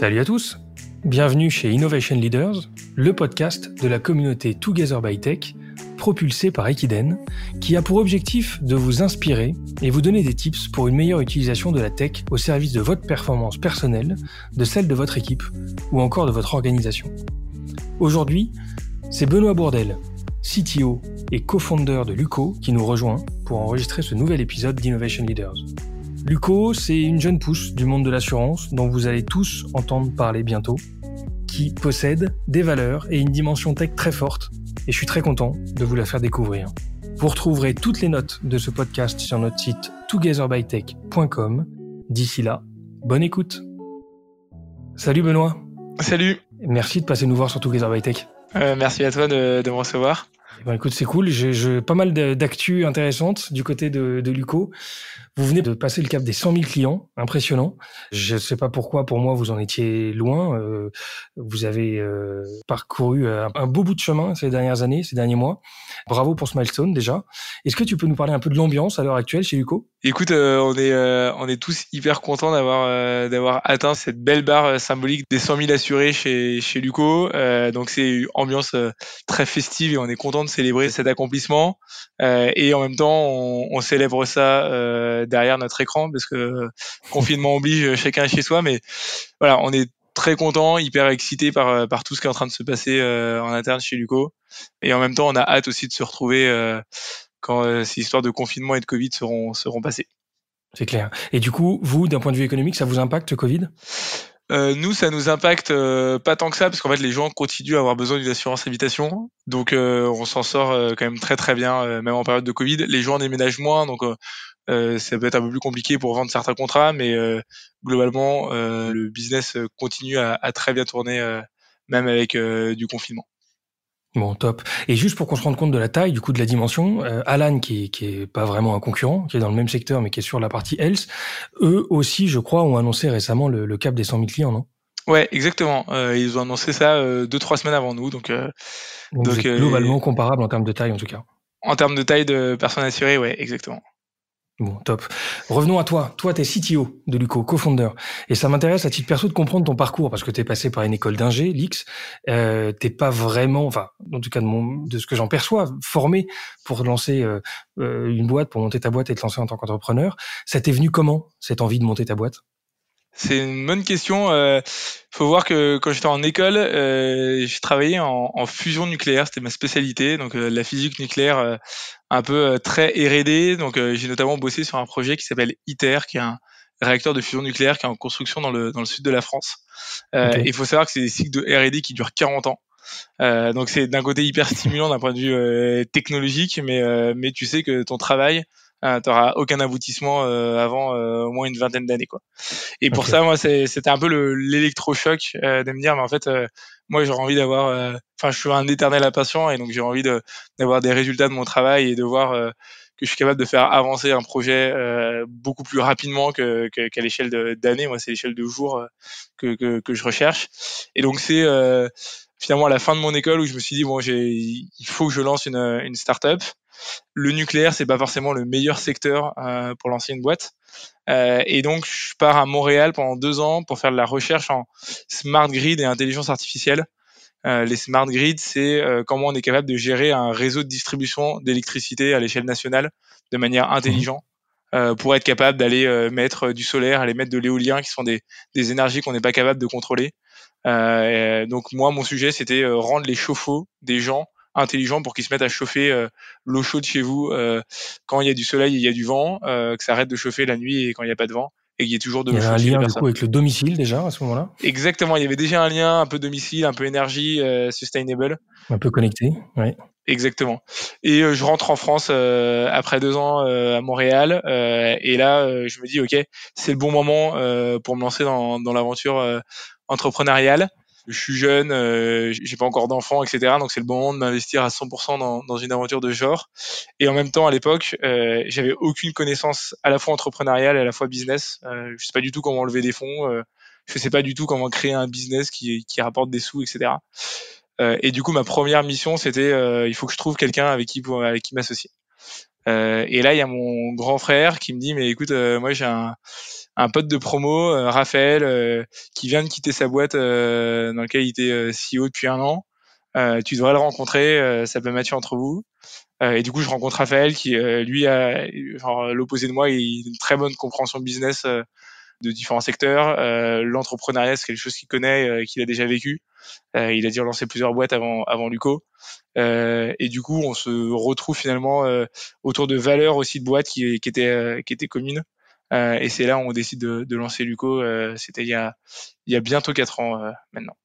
Salut à tous, bienvenue chez Innovation Leaders, le podcast de la communauté Together by Tech, propulsé par Equiden, qui a pour objectif de vous inspirer et vous donner des tips pour une meilleure utilisation de la tech au service de votre performance personnelle, de celle de votre équipe ou encore de votre organisation. Aujourd'hui, c'est Benoît Bourdel, CTO et co-founder de Luco, qui nous rejoint pour enregistrer ce nouvel épisode d'Innovation Leaders. Luco, c'est une jeune pousse du monde de l'assurance dont vous allez tous entendre parler bientôt, qui possède des valeurs et une dimension tech très forte, et je suis très content de vous la faire découvrir. Vous retrouverez toutes les notes de ce podcast sur notre site togetherbytech.com. D'ici là, bonne écoute. Salut Benoît. Salut. Merci de passer nous voir sur Together by Tech. Euh, merci à toi de, de me recevoir. Eh ben, écoute, c'est cool. J'ai pas mal d'actu intéressantes du côté de, de Luco. Vous venez de passer le cap des 100 000 clients, impressionnant. Je ne sais pas pourquoi, pour moi, vous en étiez loin. Euh, vous avez euh, parcouru un, beau bout de chemin ces dernières années, ces derniers mois. Bravo pour ce milestone déjà. Est-ce que tu peux nous parler un peu de l'ambiance à l'heure actuelle chez Luco Écoute, euh, on est on est tous hyper contents d'avoir d'avoir atteint cette belle barre symbolique des 100 000 assurés chez chez Luco. donc c'est une ambiance très festive et on est content de célébrer cet accomplissement. et en même temps, on, on célèbre ça derrière notre écran parce que confinement oblige, chacun chez soi. Mais voilà, on est très content, hyper excité par, par tout ce qui est en train de se passer euh, en interne chez Luco. Et en même temps, on a hâte aussi de se retrouver euh, quand euh, ces histoires de confinement et de Covid seront, seront passées. C'est clair. Et du coup, vous, d'un point de vue économique, ça vous impacte Covid? Euh, nous, ça nous impacte euh, pas tant que ça, parce qu'en fait, les gens continuent à avoir besoin d'une assurance habitation. Donc, euh, on s'en sort quand même très très bien, même en période de Covid. Les gens déménagent moins, donc ça peut être un peu plus compliqué pour vendre certains contrats, mais globalement, le business continue à, à, très bien tourner, même avec du confinement. Bon, top. Et juste pour qu'on se rende compte de la taille, du coup, de la dimension, euh, Alan, qui, qui est pas vraiment un concurrent, qui est dans le même secteur, mais qui est sur la partie health, eux aussi, je crois, ont annoncé récemment le, cap des 100 000 clients, non? Ouais, exactement. Euh, ils ont annoncé ça euh, deux, trois semaines avant nous. Donc, donc, globalement comparable en termes de taille, en tout cas. En termes de taille de personnes assurées, ouais, exactement. Bon, top. Revenons à toi. Toi, tu es CTO de Luco, co-founder. Et ça m'intéresse à titre perso de comprendre ton parcours parce que tu es passé par une école d'ingé, l'X. Euh, t'es pas vraiment, enfin, en tout cas de, mon, de ce que j'en perçois, formé pour lancer euh, euh, une boîte, pour monter ta boîte et te lancer en tant qu'entrepreneur. Ça t'est venu comment, cette envie de monter ta boîte? C'est une bonne question. Euh, faut voir que quand j'étais en école, euh, j'ai travaillé en, en, fusion nucléaire, c'était ma spécialité, donc euh, la physique nucléaire euh, un peu très R&D. Donc j'ai notamment bossé sur un projet qui s'appelle ITER, qui est un réacteur de fusion nucléaire qui est en construction dans le dans le sud de la France. Il faut savoir que c'est des cycles de R&D qui durent 40 ans. Euh, donc c'est d'un côté hyper stimulant d'un point de vue technologique, mais mais tu sais que ton travail euh, t'auras aucun aboutissement euh, avant euh, au moins une vingtaine d'années quoi. Et pour ça moi c'était un peu l'électrochoc de me dire mais en fait moi j'aurais envie d'avoir enfin je suis un éternel impatient et donc j'ai envie d'avoir des résultats de mon travail et de voir que je suis capable de faire avancer un projet beaucoup plus rapidement que qu'à l'échelle d'années moi c'est l'échelle de jours que, que, que je recherche. Et donc c'est finalement à la fin de mon école où je me suis dit bon j'ai il faut que je lance une une startup le nucléaire, c'est pas forcément le meilleur secteur euh, pour lancer une boîte. Euh, et donc, je pars à Montréal pendant deux ans pour faire de la recherche en smart grid et intelligence artificielle. Euh, les smart grids, c'est comment on est capable de gérer un réseau de distribution d'électricité à l'échelle nationale de manière intelligente. pour être capable d'aller mettre du solaire, aller mettre de l'éolien, qui sont des, des énergies qu'on n'est pas capable de contrôler. donc moi, mon sujet, c'était rendre les chauffe-eau des gens intelligent pour qu'ils se mettent à chauffer euh, l'eau chaude chez vous euh, quand il y a du soleil et il y a du vent, euh, que ça arrête de chauffer la nuit et quand il n'y a pas de vent et qu'il y ait toujours de l'eau chaude. Il y avait un lien du coup avec le domicile déjà à ce moment-là? Exactement, il y avait déjà un lien, un peu domicile, un peu énergie, sustainable. Un peu connecté, oui. Exactement. Et je rentre en France après deux ans à Montréal et là je me dis ok c'est le bon moment pour me lancer dans, dans l'aventure entrepreneuriale je suis jeune, euh, j'ai pas encore d'enfants, etc. Donc c'est le bon moment de m'investir à 100% dans, dans, une aventure de genre. Et en même temps, à l'époque, euh, j'avais aucune connaissance à la fois entrepreneuriale et à la fois business. Euh, je sais pas du tout comment lever des fonds. Euh, je sais pas du tout comment créer un business qui, qui rapporte des sous, etc. Euh, et du coup, ma première mission, c'était euh, il faut que je trouve quelqu'un avec qui avec qui m'associer. Et là, il y a mon grand frère qui me dit, mais écoute, moi j'ai un, un pote de promo, Raphaël, qui vient de quitter sa boîte dans laquelle il était CEO depuis un an. tu devrais le rencontrer, ça peut matcher entre vous. et du coup, je rencontre Raphaël qui, lui, a l'opposé de moi, il a une très bonne compréhension business de différents secteurs. Euh, L'entrepreneuriat, c'est quelque chose qu'il connaît, euh, qu'il a déjà vécu. Euh, il a dû relancer plusieurs boîtes avant, avant Luco. Et du coup, on se retrouve finalement autour de valeurs aussi de boîtes qui, qui étaient, qui étaient communes. et c'est là où on décide de, de lancer Luco. C'était il y a, il y a bientôt quatre ans maintenant.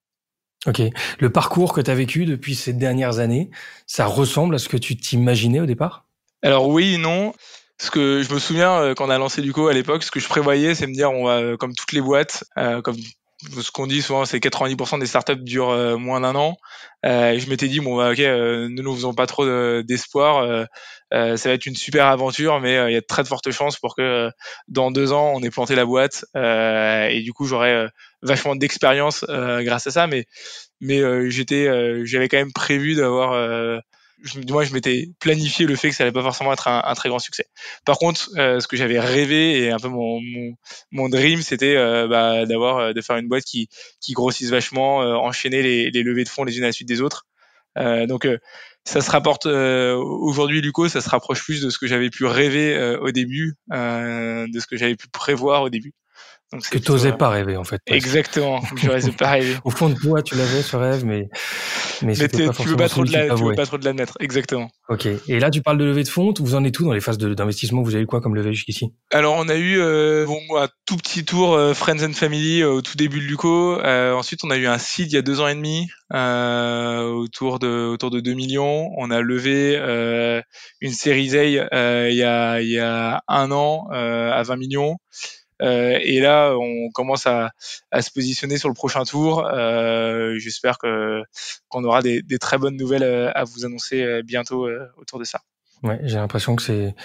Ok. Le parcours que tu as vécu depuis ces dernières années, ça ressemble à ce que tu t'imaginais au départ? Alors oui et non. Ce que je me souviens euh, quand on a lancé Duco à l'époque, ce que je prévoyais, c'est me dire on va euh, comme toutes les boîtes, euh, comme ce qu'on dit souvent, c'est 90% des startups durent moins d'un an. et je m'étais dit bon bah ok, ne nous faisons pas trop d'espoir. ça va être une super aventure, mais il y a de très de fortes chances pour que dans deux ans on ait planté la boîte. et du coup j'aurais vachement d'expérience grâce à ça. Mais mais j'étais, j'avais quand même prévu d'avoir je, moi, je m'étais planifié le fait que ça allait pas forcément être un, très grand succès. Par contre, euh, ce que j'avais rêvé et un peu mon mon, dream, c'était euh, bah, d'avoir euh, de faire une boîte qui grossisse vachement, enchaîner les, les levées de fonds les unes à la suite des autres. donc ça se rapporte aujourd'hui, Luco, ça se rapproche plus de ce que j'avais pu rêver au début, de ce que j'avais pu prévoir au début. Donc, que tu n'osais pas rêver en fait. Exactement, je n'osais pas rêver. Au fond de toi, tu l'avais ce rêve, mais mais, mais tu veux pas trop de la, tu veux pas trop de l'admettre, exactement. Ok. Et là, tu parles de levée de fonds. Vous en êtes tout dans les phases d'investissement? Vous avez eu quoi comme levée jusqu'ici? Alors, on a eu euh, bon un tout petit tour euh, Friends and Family euh, au tout début de Luco. Ensuite, on a eu un seed il y a deux ans et demi autour de autour de 2 millions. On a levé une série A il y a il y a un an à 20 millions. Euh, et là, on commence à, à, se positionner sur le prochain tour. Euh, J'espère que qu'on aura des, des, très bonnes nouvelles euh, à vous annoncer bientôt autour de ça. Ouais, j'ai l'impression que c'est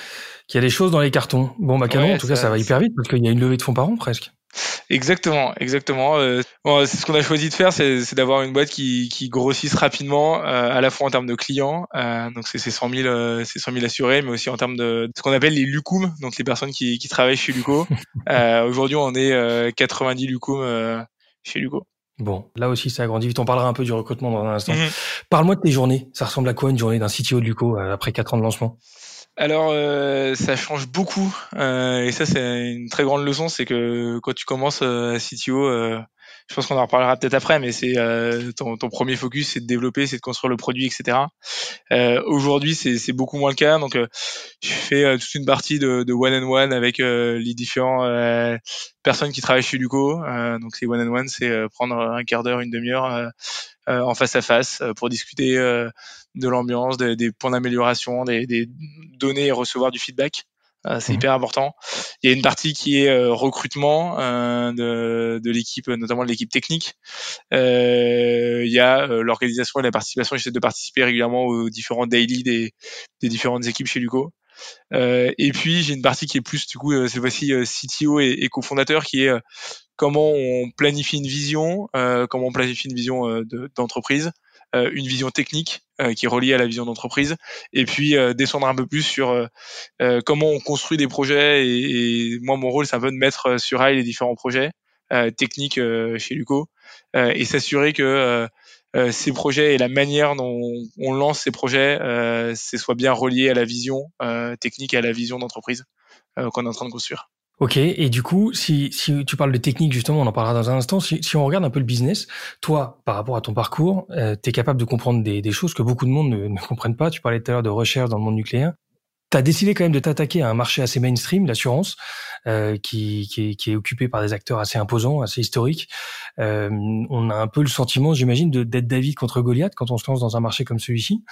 qu'il y a des choses dans les cartons. Bon, bah canon, en tout cas, ça va hyper vite parce qu'il y a une levée de fonds par an presque. Exactement, exactement. Euh, bon, c'est ce qu'on a choisi de faire, c'est d'avoir une boîte qui, qui grossisse rapidement, euh, à la fois en termes de clients, euh, donc c'est 100 000, c'est 100 000 assurés, mais aussi en termes de, ce qu'on appelle les lucum, donc les personnes qui, qui travaillent chez Luco. Aujourd'hui, on est 90 lucum chez Luco. Bon, là aussi, ça a grandi vite. On parlera un peu du recrutement dans un instant. Mhm. Parle-moi de tes journées. Ça ressemble à quoi une journée d'un CTO de Luco après 4 ans de lancement? Alors, euh, ça change beaucoup. Euh, et ça, c'est une très grande leçon, c'est que quand tu commences euh, à CTO, je pense qu'on en reparlera peut-être après, mais c'est ton, ton, premier focus, c'est de développer, c'est de construire le produit, etc. Aujourd'hui, c'est beaucoup moins le cas. Donc, je fais toute une partie de, de one and one avec les différents personnes qui travaillent chez Luco. donc, c'est one and one, c'est prendre un quart d'heure, une demi-heure en face à face pour discuter de l'ambiance, des, points d'amélioration, des, des, données et recevoir du feedback. Euh, c'est mhm. hyper important. Il y a une partie qui est euh, recrutement euh, de, de l'équipe, notamment de l'équipe technique. il y a l'organisation et la participation. J'essaie de participer régulièrement aux différents daily des, des différentes équipes chez Luco. et puis j'ai une partie qui est plus du coup cette fois-ci CTO et, et cofondateur qui est comment on planifie une vision, comment on planifie une vision d'entreprise, une vision technique euh, qui est relié à la vision d'entreprise, et puis euh, descendre un peu plus sur euh, comment on construit des projets. Et, moi, mon rôle, c'est un peu de mettre sur rail les différents projets techniques chez Luco et s'assurer que ces projets et la manière dont on lance ces projets, euh, soit bien relié à la vision technique et à la vision d'entreprise qu'on est en train de construire. Ok, et du coup, si, si tu parles de technique, justement, on en parlera dans un instant, si, si on regarde un peu le business, toi, par rapport à ton parcours, euh, tu es capable de comprendre des, des, choses que beaucoup de monde ne, ne comprennent pas. Tu parlais tout à l'heure de recherche dans le monde nucléaire. Tu as décidé quand même de t'attaquer à un marché assez mainstream, l'assurance, euh, qui, qui, qui, est occupé par des acteurs assez imposants, assez historiques. Euh, on a un peu le sentiment, j'imagine, d'être David contre Goliath quand on se lance dans un marché comme celui-ci.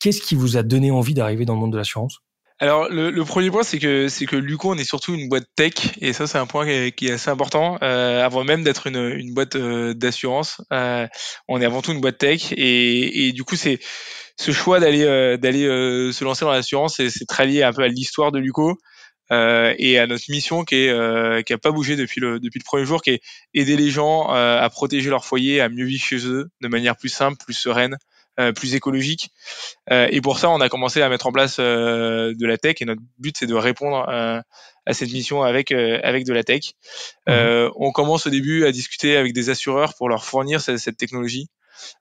Qu'est-ce qui vous a donné envie d'arriver dans le monde de l'assurance? Alors le, le, premier point c'est que c'est que Luco on est surtout une boîte tech et ça c'est un point qui est, qui est assez important euh, avant même d'être une, une boîte euh, d'assurance euh, on est avant tout une boîte tech et, et du coup c'est ce choix d'aller euh, d'aller euh, se lancer dans l'assurance c'est très lié un peu à l'histoire de Luco et à notre mission qui est qui a pas bougé depuis le depuis le premier jour qui est aider les gens à protéger leur foyer à mieux vivre chez eux de manière plus simple plus sereine plus écologique. et pour ça, on a commencé à mettre en place de la tech et notre but c'est de répondre à cette mission avec avec de la tech. Mmh. on commence au début à discuter avec des assureurs pour leur fournir cette, cette technologie.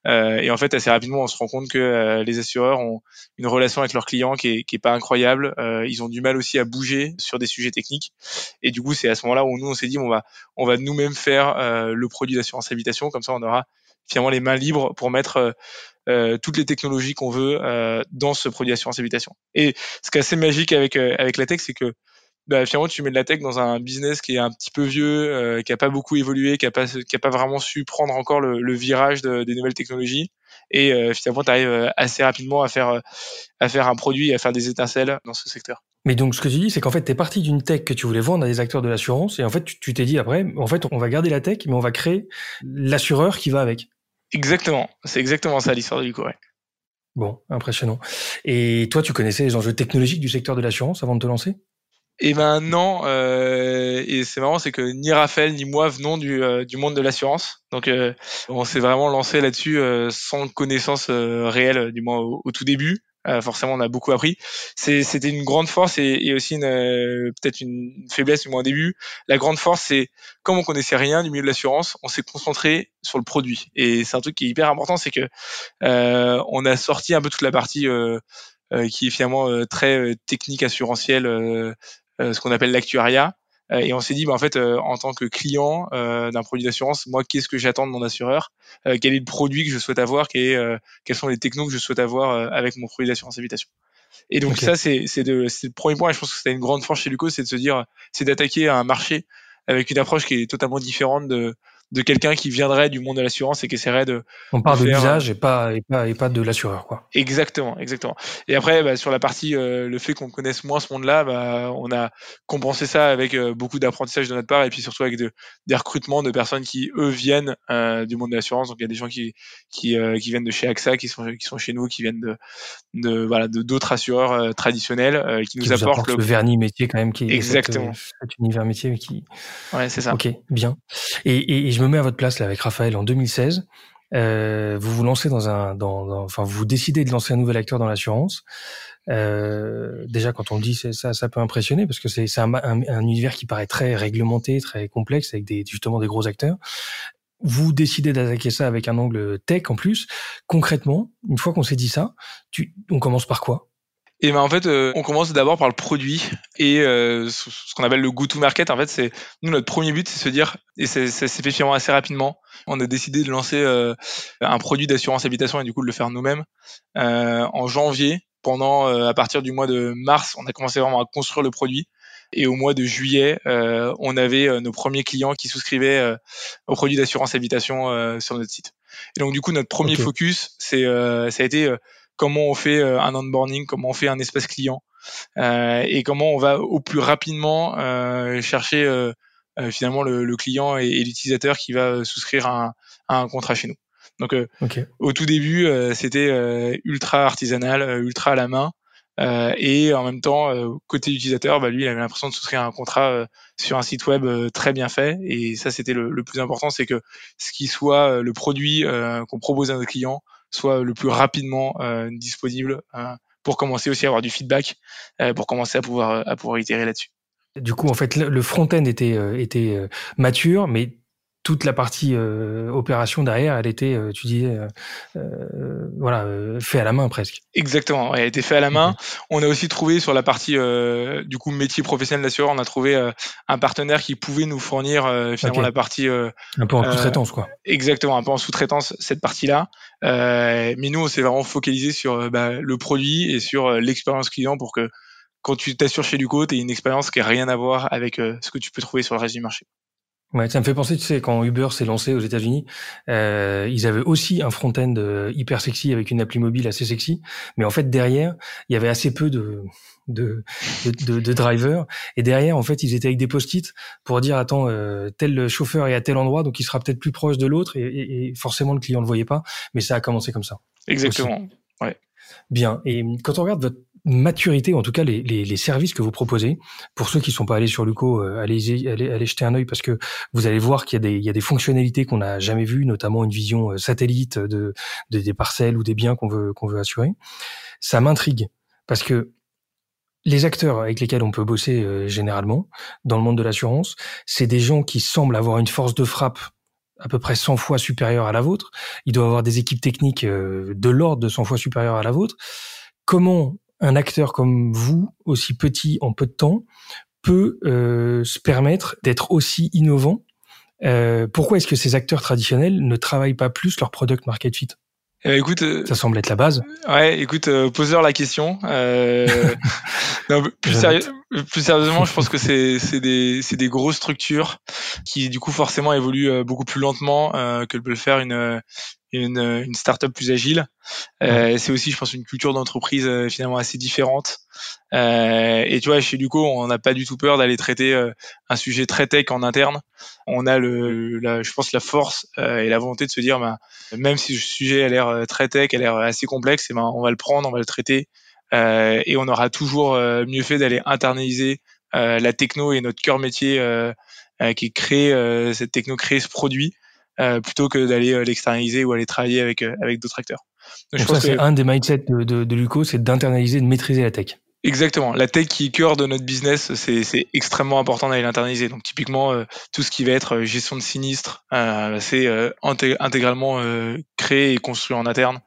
Euh, et en fait, assez rapidement, on se rend compte que euh, les assureurs ont une relation avec leurs clients qui est, qui est pas incroyable. Euh, ils ont du mal aussi à bouger sur des sujets techniques. Et du coup, c'est à ce moment-là où nous, on s'est dit, on va, on va nous-mêmes faire le produit d'assurance habitation. Comme ça, on aura finalement les mains libres pour mettre euh, toutes les technologies qu'on veut euh, dans ce produit d'assurance habitation. Et ce qui est assez magique avec avec la tech, c'est que bah, finalement tu mets de la tech dans un business qui est un petit peu vieux, euh, qui a pas beaucoup évolué, qui a pas qui a pas vraiment su prendre encore le, virage de, des nouvelles technologies et euh, finalement tu arrives euh, assez rapidement à faire à faire un produit à faire des étincelles dans ce secteur. Mais donc ce que tu dis c'est qu'en fait tu es parti d'une tech que tu voulais vendre à des acteurs de l'assurance et en fait tu t'es dit après en fait on va garder la tech mais on va créer l'assureur qui va avec. Exactement, c'est exactement ça l'histoire de Luco. Bon, impressionnant. Et toi, tu connaissais les enjeux technologiques du secteur de l'assurance avant de te lancer? Et ben non, euh, et c'est marrant, c'est que ni Raphaël ni moi venons du, euh, du monde de l'assurance. Donc euh, on s'est vraiment lancé là-dessus sans connaissance réelle, du moins au, tout début. Forcément, on a beaucoup appris. C'était une grande force et, et aussi peut-être une faiblesse du moins au début. La grande force, c'est comme on connaissait rien du milieu de l'assurance, on s'est concentré sur le produit. Et c'est un truc qui est hyper important, c'est que on a sorti un peu toute la partie qui est finalement très technique assurantielle euh, ce qu'on appelle l'actuariat. Euh, et on s'est dit, bah, en fait, euh, en tant que client d'un produit d'assurance, moi, qu'est-ce que j'attends de mon assureur? Quel est le produit que je souhaite avoir? Quels sont les technos que je souhaite avoir avec mon produit d'assurance habitation? Et donc ça, c'est c'est le premier point. Et je pense que c'était une grande force chez Luco, c'est de se dire, c'est d'attaquer un marché avec une approche qui est totalement différente de de quelqu'un qui viendrait du monde de l'assurance et qui essaierait de. On parle de, l'usage et pas, et pas, et pas de l'assureur, quoi. Exactement, exactement. Et après, bah, sur la partie, euh, le fait qu'on connaisse moins ce monde-là, bah, on a compensé ça avec euh, beaucoup d'apprentissage de notre part et puis surtout avec de, des recrutements de personnes qui, eux, viennent euh, du monde de l'assurance. Donc, il y a des gens qui, qui, qui viennent de chez AXA, qui sont, qui sont chez nous, qui viennent de, de voilà, de d'autres assureurs traditionnels, qui, nous apportent le... vernis métier quand même, qui est exactement cet univers métier, qui. Ouais, c'est ça. Ok, bien. Et, et je me mets à votre place là avec Raphaël en 2016. Euh, vous vous lancez dans un, enfin vous décidez de lancer un nouvel acteur dans l'assurance. Euh, déjà quand on le dit, ça, ça peut impressionner parce que c'est un, un, un, univers qui paraît très réglementé, très complexe avec justement des gros acteurs. Vous décidez d'attaquer ça avec un angle tech en plus. Concrètement, une fois qu'on s'est dit ça, on commence par quoi? Et ben en fait, euh, on commence d'abord par le produit et euh, ce, qu'on appelle le go-to-market. En fait, c'est nous notre premier but, c'est se dire et ça s'est fait finalement assez rapidement. On a décidé de lancer euh, un produit d'assurance habitation et du coup de le faire nous-mêmes en janvier. Pendant à partir du mois de mars, on a commencé vraiment à construire le produit. Et au mois de juillet, on avait nos premiers clients qui souscrivaient au produit d'assurance habitation sur notre site. Et donc du coup, notre premier focus, c'est ça a été comment on fait euh, un onboarding, comment on fait un espace client euh, et comment on va au plus rapidement euh, chercher finalement le, client et, l'utilisateur qui va souscrire un, un contrat chez nous. Donc au tout début, c'était ultra artisanal, ultra à la main. Euh, et en même temps, côté utilisateur, bah, lui, il avait l'impression de souscrire un contrat sur un site web très bien fait. Et ça, c'était le, le, plus important, c'est que ce qui soit le produit qu'on propose à nos clients soit le plus rapidement euh, disponible euh, pour commencer aussi à avoir du feedback, euh, pour commencer à pouvoir, à pouvoir itérer là-dessus. Du coup, en fait, le front-end était, était mature, mais toute la partie euh, opération derrière, elle était, euh, tu disais, euh, euh voilà, euh, fait à la main presque. Exactement, elle a été fait à la main. On a aussi trouvé sur la partie du coup métier professionnel d'assureur, on a trouvé un partenaire qui pouvait nous fournir finalement la partie un peu en sous-traitance quoi. Exactement, un peu en sous-traitance cette partie-là. mais nous, on s'est vraiment focalisé sur bah, le produit et sur l'expérience client pour que quand tu t'assures chez Luco, tu aies une expérience qui n'a rien à voir avec ce que tu peux trouver sur le reste du marché. Ouais, ça me fait penser, tu sais, quand Uber s'est lancé aux États-Unis, euh, ils avaient aussi un front-end euh, hyper sexy avec une appli mobile assez sexy, mais en fait derrière, il y avait assez peu de de, de, de, drivers et derrière, en fait, ils étaient avec des post-it pour dire attends, euh, tel chauffeur est à tel endroit, donc il sera peut-être plus proche de l'autre et, et, forcément le client ne le voyait pas, mais ça a commencé comme ça. Exactement. Ouais. Bien. Et quand on regarde votre maturité, en tout cas les, les, les, services que vous proposez. Pour ceux qui sont pas allés sur Luco, euh, allez, allez, allez jeter un œil parce que vous allez voir qu'il y y a des fonctionnalités qu'on n'a jamais vues, notamment une vision euh, satellite de, de des parcelles ou des biens qu'on veut qu'on veut assurer. Ça m'intrigue parce que les acteurs avec lesquels on peut bosser euh, généralement dans le monde de l'assurance, c'est des gens qui semblent avoir une force de frappe à peu près 100 fois supérieure à la vôtre. Ils doivent avoir des équipes techniques de l'ordre de 100 fois supérieures à la vôtre. Comment un acteur comme vous, aussi petit en peu de temps, peut euh, se permettre d'être aussi innovant. Euh, Pourquoi est-ce que ces acteurs traditionnels ne travaillent pas plus leur product market fit? Euh, écoute, ça semble être la base. Ouais, écoute, pose-leur la question. non, plus, plus, sérieusement, je pense que c'est des, des grosses structures qui du coup forcément évoluent beaucoup plus lentement que peut le faire une, une, une startup plus agile. Euh, c'est aussi, je pense, une culture d'entreprise euh, finalement assez différente. Euh, et tu vois, chez Luco, on n'a pas du tout peur d'aller traiter euh, un sujet très tech en interne. On a le, la, je pense, la force euh, et la volonté de se dire, bah, même si le sujet a l'air très tech, a l'air assez complexe, et ben, on va le prendre, on va le traiter, et on aura toujours mieux fait d'aller internaliser la techno et notre cœur métier qui crée cette techno, créer ce produit plutôt que d'aller l'externaliser ou aller travailler avec avec d'autres acteurs. Donc, je ça, c'est un des mindsets de, de, de Luco, c'est d'internaliser, de maîtriser la tech. Exactement. La tech qui est cœur de notre business, c'est extrêmement important d'aller l'internaliser. Donc typiquement, euh, tout ce qui va être gestion de sinistres, euh, c'est euh, intégralement créé et construit en interne.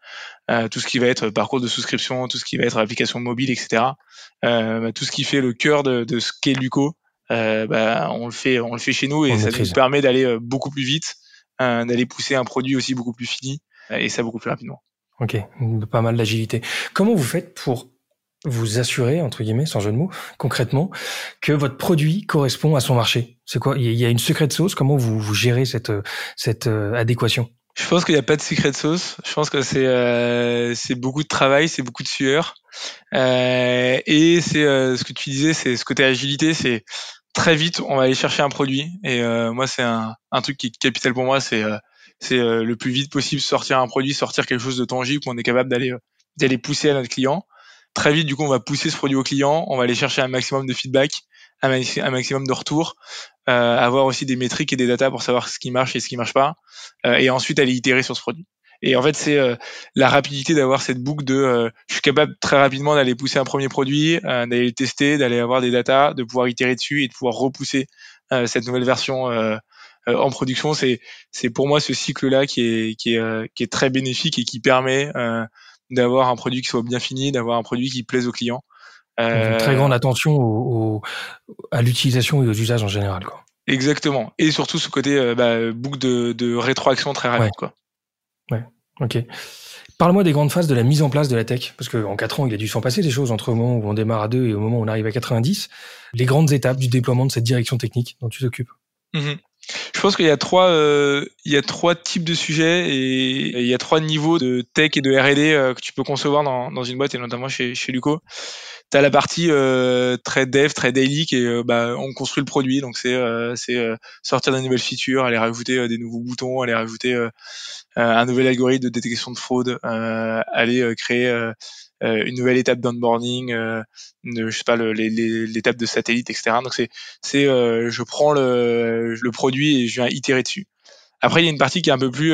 tout ce qui va être parcours de souscription, tout ce qui va être application mobile, etc. Bah, tout ce qui fait le cœur de, de ce qu'est Luco, bah, on le fait, on le fait chez nous et ça nous permet d'aller beaucoup plus vite euh, d'aller pousser un produit aussi beaucoup plus fini euh, et ça beaucoup plus rapidement. Ok, pas mal d'agilité. Comment vous faites pour vous assurer, entre guillemets, sans jeu de mots, concrètement, que votre produit correspond à son marché C'est quoi? Il y a une secret sauce? Comment vous, gérez cette, cette euh, adéquation? Je pense qu'il n'y a pas de secret sauce. Je pense que c'est euh, beaucoup de travail, c'est beaucoup de sueur. Euh, et c'est ce que tu disais, c'est ce côté agilité, c'est très vite, on va aller chercher un produit. Et euh, moi, c'est un, truc qui est capital pour moi, c'est euh, euh, le plus vite possible sortir un produit, sortir quelque chose de tangible qu'on est capable d'aller d'aller pousser à notre client. Très vite, du coup, on va pousser ce produit au client, on va aller chercher un maximum de feedback, un, maximum de retours, avoir aussi des métriques et des datas pour savoir ce qui marche et ce qui marche pas, et ensuite aller itérer sur ce produit. Et en fait, c'est euh, la rapidité d'avoir cette boucle de euh, je suis capable très rapidement d'aller pousser un premier produit, euh, d'aller le tester, d'aller avoir des datas, de pouvoir itérer dessus et de pouvoir repousser cette nouvelle version en production. C'est pour moi ce cycle-là qui est qui est qui est très bénéfique et qui permet d'avoir un produit qui soit bien fini, d'avoir un produit qui plaise aux clients. Une très grande attention au, à l'utilisation et aux usages en général. Quoi. Exactement. Et surtout ce côté bah, boucle de, de rétroaction très rapide. Quoi. Ouais, ok. Parle-moi des grandes phases de la mise en place de la tech, parce qu'en quatre ans, il a dû s'en passer des choses entre le moment où on démarre à deux et au moment où on arrive à 90. Les grandes étapes du déploiement de cette direction technique dont tu t'occupes. Mmh Je pense qu'il y a trois, euh, il y a trois types de sujets et il y a trois niveaux de tech et de R&D euh, que tu peux concevoir dans, dans une boîte et notamment chez, chez Luco. Tu as la partie euh, très dev, très daily qui euh, bah, on construit le produit, donc c'est euh, c'est sortir des nouvelles features, aller rajouter des nouveaux boutons, aller rajouter un nouvel algorithme de détection de fraude, aller créer une nouvelle étape d'onboarding, je sais pas l'étape de satellite, etc. Donc c'est c'est je prends le le produit et je viens itérer dessus. Après il y a une partie qui est un peu plus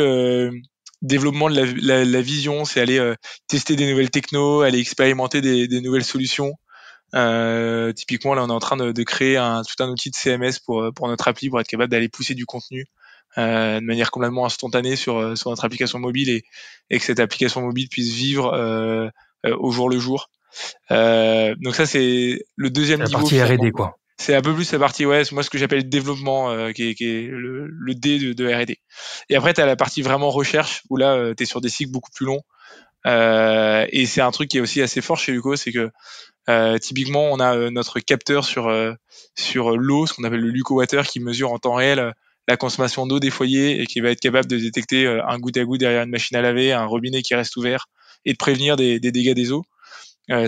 développement de la, la, la vision, c'est aller euh, tester des nouvelles technos, aller expérimenter des, des nouvelles solutions. Euh, typiquement, là, on est en train de, de, créer un, tout un outil de CMS pour, euh, pour notre appli, pour être capable d'aller pousser du contenu euh, de manière complètement instantanée sur, euh, sur notre application mobile et, et que cette application mobile puisse vivre euh, au jour le jour. donc ça, c'est le deuxième la niveau. Partie R&D, quoi c'est un peu plus la partie ouais moi ce que j'appelle développement euh, qui, est, qui, est, le, le D de, de R&D et après tu as la partie vraiment recherche où là euh, tu es sur des cycles beaucoup plus longs euh, et c'est un truc qui est aussi assez fort chez Luco c'est que euh, typiquement on a euh, notre capteur sur sur l'eau ce qu'on appelle le Luco Water qui mesure en temps réel la consommation d'eau des foyers et qui va être capable de détecter un goutte à goutte derrière une machine à laver un robinet qui reste ouvert et de prévenir des, des dégâts des eaux